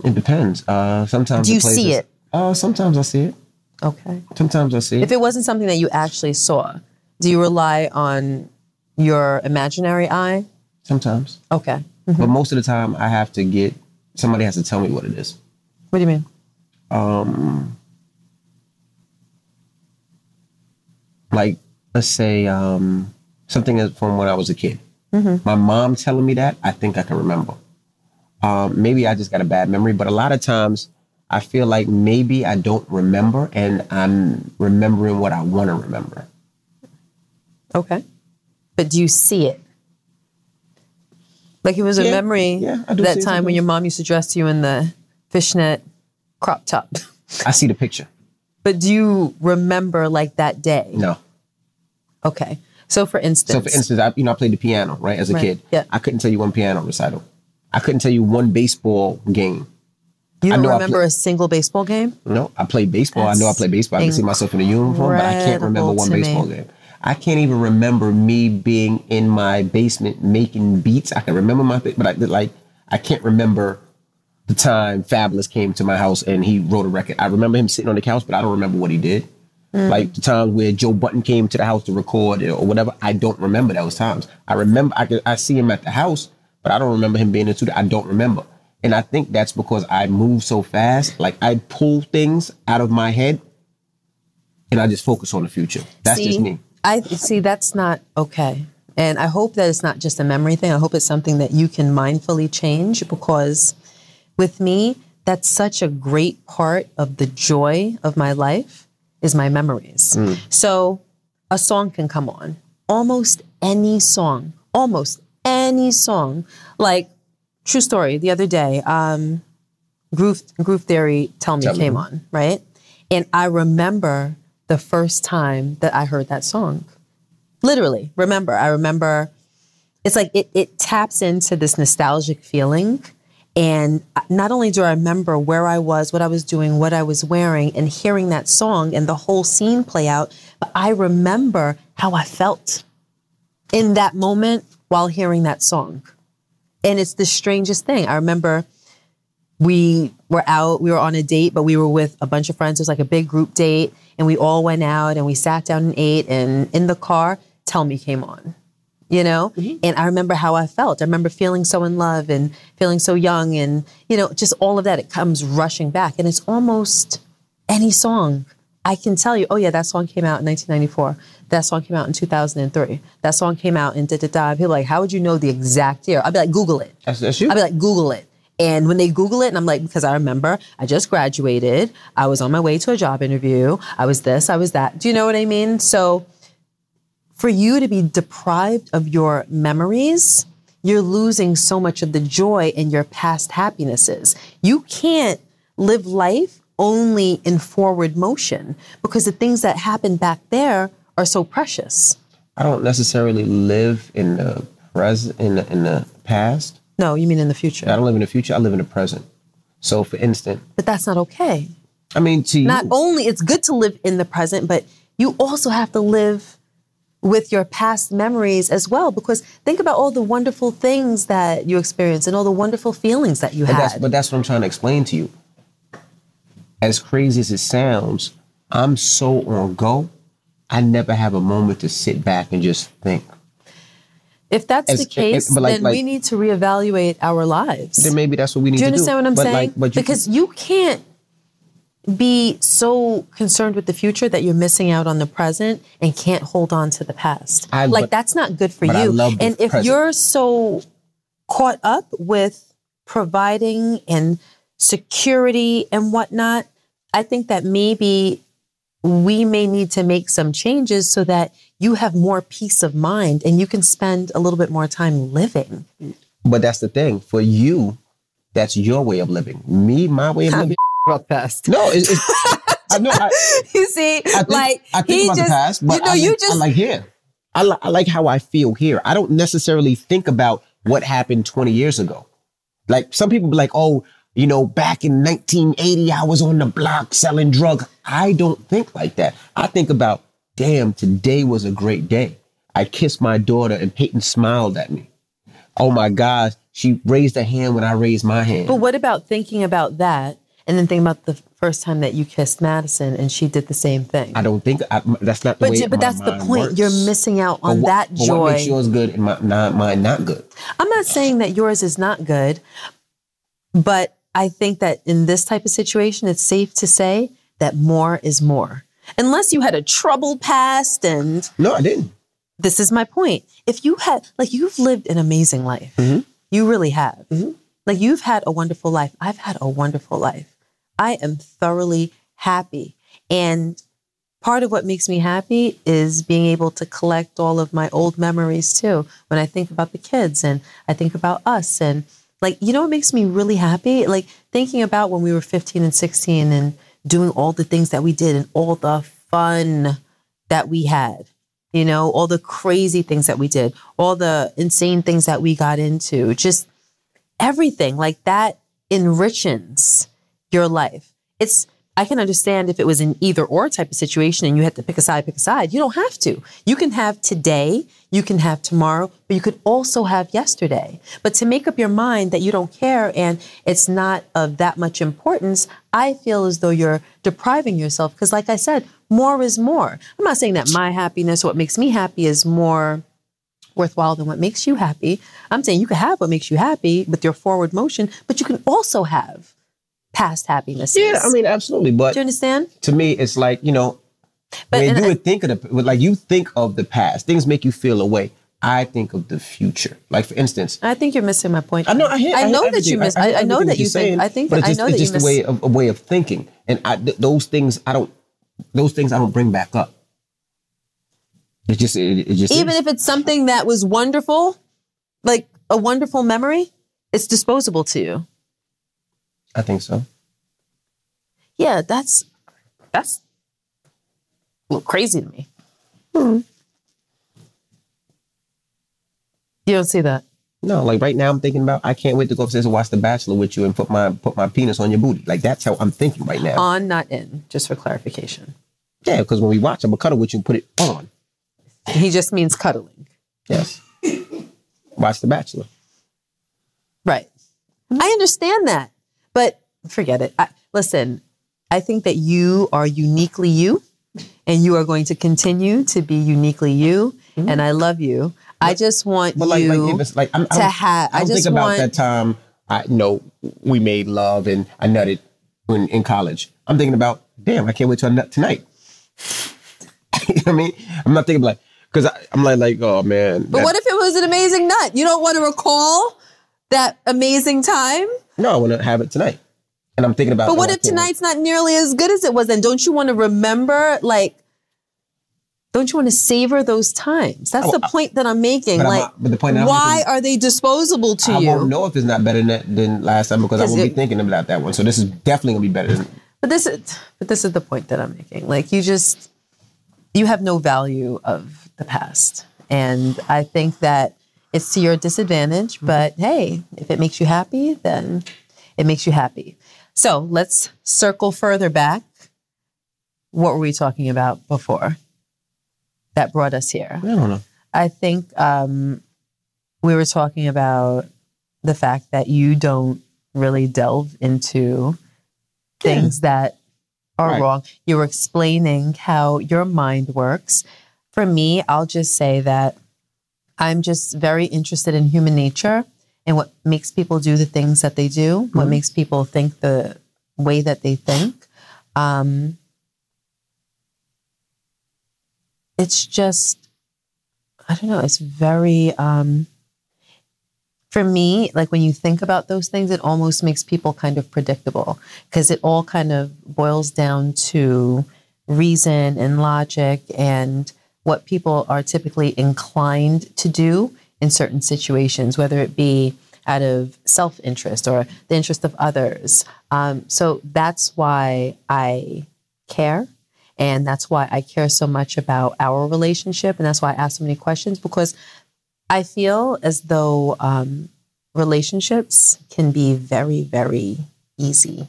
It depends. Uh, sometimes Do you see it? Uh, sometimes I see it. Okay. Sometimes I see. If it wasn't something that you actually saw, do you rely on your imaginary eye? sometimes, Okay. but most of the time, I have to get somebody has to tell me what it is. What do you mean? Um, Like, let's say um, something is from when I was a kid. Mm-hmm. My mom telling me that, I think I can remember. Um, maybe I just got a bad memory, but a lot of times I feel like maybe I don't remember, and I'm remembering what I want to remember. Okay. But do you see it? Like it was a Yeah, memory yeah, that time when your mom used to dress you in the fishnet crop top. [laughs] I see the picture. But do you remember like that day? No. Okay. So for instance, So, for instance, I you know I played the piano right as a Right, kid. yeah. I couldn't tell you one piano recital. I couldn't tell you one baseball game. You don't remember play- a single baseball game? No, I played baseball. I know I played baseball. I can see myself in a uniform, but I can't remember one to me. baseball game. I can't even remember me being in my basement making beats. I can remember my, but I like I can't remember the time Fabolous came to my house and he wrote a record. I remember him sitting on the couch, but I don't remember what he did. Mm. Like the times where Joe Budden came to the house to record or whatever, I don't remember those times. I remember I could, I see him at the house, but I don't remember him being into the. I don't remember, and I think that's because I move so fast. Like I pull things out of my head, and I just focus on the future. That's see, just me. I see that's not okay. And I hope that it's not just a memory thing. I hope it's something that you can mindfully change because with me, that's such a great part of the joy of my life is my memories. Mm. So a song can come on. Almost any song. Almost any song. Like true story, the other day, um, Groove Groove Theory Tell Me Tell Me. came on, right? And I remember the first time that I heard that song. Literally, remember. I remember it's like it, it taps into this nostalgic feeling. And not only do I remember where I was, what I was doing, what I was wearing, and hearing that song and the whole scene play out, but I remember how I felt. in that moment while hearing that song. And it's the strangest thing. I remember we were out, we were on a date, but we were with a bunch of friends. It was like a big group date, and we all went out and we sat down and ate. And in the car, Tell Me came on, you know? Mm-hmm. And I remember how I felt. I remember feeling so in love and feeling so young, and, you know, just all of that. It comes rushing back. And it's almost any song. I can tell you, oh, yeah, that song came out in 1994. That song came out in 2003. That song came out in da da da. People are like, how would you know the exact year? I'd be like, Google it. That's, that's you. I'd be like, Google it. And when they Google it, and I'm like, because I remember I just graduated, I was on my way to a job interview, I was this, I was that. Do you know what I mean? So for you to be deprived of your memories, you're losing so much of the joy in your past happinesses. You can't live life only in forward motion because the things that happened back there are so precious. I don't necessarily live in the present in the, in the past. No, you mean in the future. I don't live in the future. I live in the present. So, for instance, But that's not okay. I mean, to Not you, only it's good to live in the present, but you also have to live with your past memories as well because think about all the wonderful things that you experienced and all the wonderful feelings that you but that's, had. but that's what I'm trying to explain to you. As crazy as it sounds, I'm so on go. I never have a moment to sit back and just think. if that's as- the case, like- then we need to reevaluate our lives. Then maybe that's what we need to Do Do you understand what I'm but saying? Like, you, because you can't be so concerned with the future that you're missing out on the present and can't hold on to the past. I- like but- that's not good for you. and if present. you're so caught up with providing and security and whatnot, I think that maybe we may need to make some changes so that you have more peace of mind and you can spend a little bit more time living. but that's the thing. For you, that's your way of living. Me, my way of living. [laughs] About past. No, it's, it's I know. I, [laughs] You see, I think, like I think he about just, the past, but you know, I, you like, just I like here. I, li- I like how I feel here. I don't necessarily think about what happened 20 years ago. Like some people be like, oh, you know, back in 1980, I was on the block selling drugs. I don't think like that. I think about, damn, today was a great day. I kissed my daughter and Peyton smiled at me. Oh my gosh, she raised a hand when I raised my hand. But what about thinking about that and then thinking about the first time that you kissed Madison and she did the same thing? I don't think I, that's not the But, way but that's the point. works. You're missing out on what- that but joy. What makes yours good and my, not, mine not good? I'm not saying that yours is not good, but I think that in this type of situation, it's safe to say that more is more. Unless you had a troubled past and No, I didn't. this is my point. If you had, like, you've lived an amazing life, mm-hmm. you really have. Mm-hmm. Like, you've had a wonderful life. I've had a wonderful life. I am thoroughly happy. And part of what makes me happy is being able to collect all of my old memories too. When I think about the kids and I think about us and like, you know what makes me really happy? Like thinking about when we were 15 and 16 and doing all the things that we did and all the fun that we had. You know, all the crazy things that we did, all the insane things that we got into, just everything like that enriches your life. It's I can understand if it was an either or type of situation and you had to pick a side, pick a side. You don't have to. You can have today, you can have tomorrow, but you could also have yesterday. But to make up your mind that you don't care and it's not of that much importance, I feel as though you're depriving yourself. Because, like I said, more is more. I'm not saying that my happiness, what makes me happy, is more worthwhile than what makes you happy. I'm saying you can have what makes you happy with your forward motion, but you can also have past happiness. Yeah, I mean, absolutely. But do you understand? to me, it's like, you know, But when you I- would think of the, like you think of the past, things make you feel away. I think of the future. Like, for instance, I think you're missing my point. I know, I, hear, I know hear that you miss. I, I, know that you saying, think. I think. That, just, I know it's that you just miss. a way of a way of thinking, and I, th- those things I don't. Those things I don't bring back up. It just, it, it just Even is. if it's something that was wonderful, like a wonderful memory, it's disposable to you. I think so. Yeah, that's that's a little crazy to me. Hmm. You don't see that. No, like right now, I'm thinking about. I can't wait to go upstairs and watch The Bachelor with you and put my put my penis on your booty. Like that's how I'm thinking right now. On, not in, just for clarification. yeah, because when we watch, I'm gonna cuddle with you and put it on. He just means cuddling. Yes. Watch The Bachelor. Right. I understand that, but forget it. I, listen, I think that you are uniquely you, and you are going to continue to be uniquely you. And I love you. I just want Mm-hmm. But like, you like, if it's like, I'm, to have. I I just think about want. that time. I you know we made love and I nutted when in college. I'm thinking about, damn, I can't wait to nut tonight. [laughs] you know what I mean? I'm not thinking like because I'm like like oh man. But what if it was an amazing nut? You don't want to recall that amazing time? no, I want to have it tonight, and I'm thinking about. But what if wait. tonight's not nearly as good as it was then? Don't you want to remember, like, don't you want to savor those times? That's Oh, the point that I'm making. but I'm Like, not- but the point why making- are they disposable to I you? I won't know if it's not better than, than last time because I won't be thinking about that one. So this is definitely gonna be better than. But this is, but this is the point that I'm making. Like, you just, you have no value of the past, and I think that it's to your disadvantage. Mm-hmm. But hey, if it makes you happy, then it makes you happy. So let's circle further back. What were we talking about before? That brought us here. I don't know. I think um, we were talking about the fact that you don't really delve into things that are Right. wrong. You were explaining how your mind works. For me, I'll just say that I'm just very interested in human nature and what makes people do the things that they do, what makes people think the way that they think. Um, it's just I don't know. It's very, um, for me, like when you think about those things, it almost makes people kind of predictable because it all kind of boils down to reason and logic and what people are typically inclined to do in certain situations, whether it be out of self interest or the interest of others. Um, so that's why I care. And that's why I care so much about our relationship. And that's why I ask so many questions because I feel as though um, relationships can be very, very easy.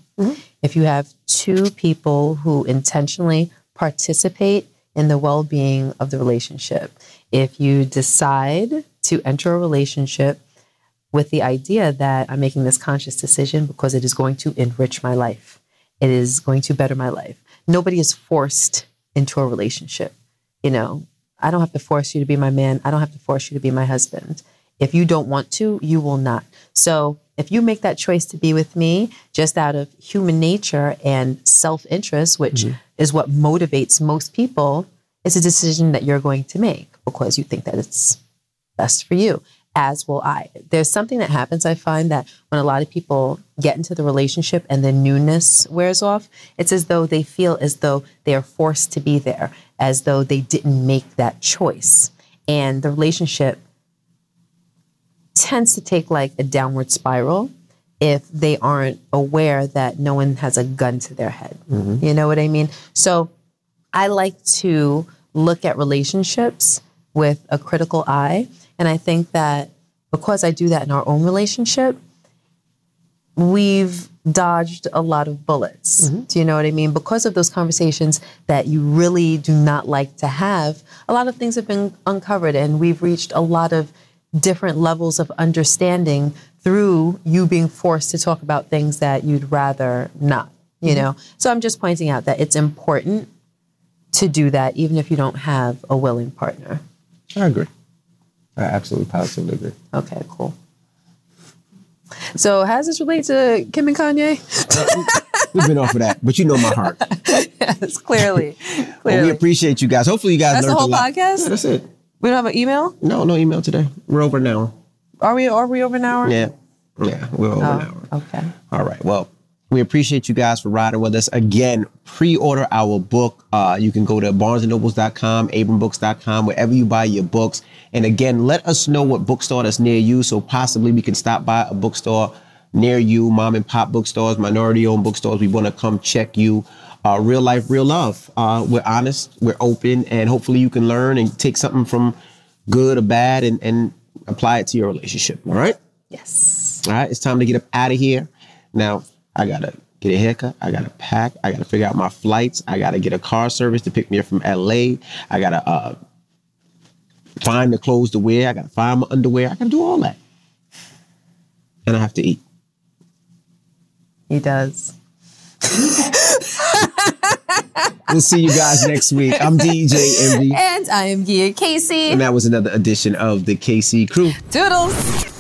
If you have two people who intentionally participate in the well being of the relationship, if you decide to enter a relationship with the idea that I'm making this conscious decision because it is going to enrich my life, it is going to better my life. Nobody is forced into a relationship. You know, I don't have to force you to be my man. I don't have to force you to be my husband. If you don't want to, you will not. So if you make that choice to be with me just out of human nature and self interest, which mm-hmm. Is what motivates most people, it's a decision that you're going to make because you think that it's best for you, as will I. There's something that happens, I find that when a lot of people get into the relationship and the newness wears off, it's as though they feel as though they are forced to be there, as though they didn't make that choice. And the relationship tends to take like a downward spiral if they aren't aware that no one has a gun to their head. Mm-hmm. You know what I mean? So I like to look at relationships with a critical eye. And I think that because I do that in our own relationship, we've dodged a lot of bullets. Mm-hmm. Do you know what I mean? Because of those conversations that you really do not like to have, a lot of things have been uncovered and we've reached a lot of different levels of understanding through you being forced to talk about things that you'd rather not, you mm-hmm. know? So I'm just pointing out that it's important to do that even if you don't have a willing partner. I agree. I absolutely positively agree. Okay, cool. So, how does this relate to Kim and Kanye? We've been off of that, but you know my heart. [laughs] yes, clearly. Clearly. we appreciate you guys. Hopefully, you guys That's the learned whole a lot. podcast? That's it. We don't have an email? No, no email today. We're over an hour. Are we are we over an hour? Yeah, yeah, we're over an hour. Oh, okay. All right. Well, we appreciate you guys for riding with us. Again, pre-order our book. Uh, you can go to barnesandnobles.com, abrambooks.com, wherever you buy your books. And again, let us know what bookstore that's near you, so possibly we can stop by a bookstore near you, mom and pop bookstores, minority-owned bookstores. We want to come check you. Uh, real life, real love. Uh, we're honest, we're open, and hopefully you can learn and take something from good or bad and, and apply it to your relationship. All right. Yes. All right, it's time to get up out of here. Now, I gotta get a haircut. I gotta pack. I gotta figure out my flights. I gotta get a car service to pick me up from LA. I gotta uh, find the clothes to wear. I gotta find my underwear. I gotta do all that. And I have to eat. He does. [laughs] We'll see you guys next week. I'm DJ Envy. And I am Gia Casey. And that was another edition of the Casey Crew. Doodles.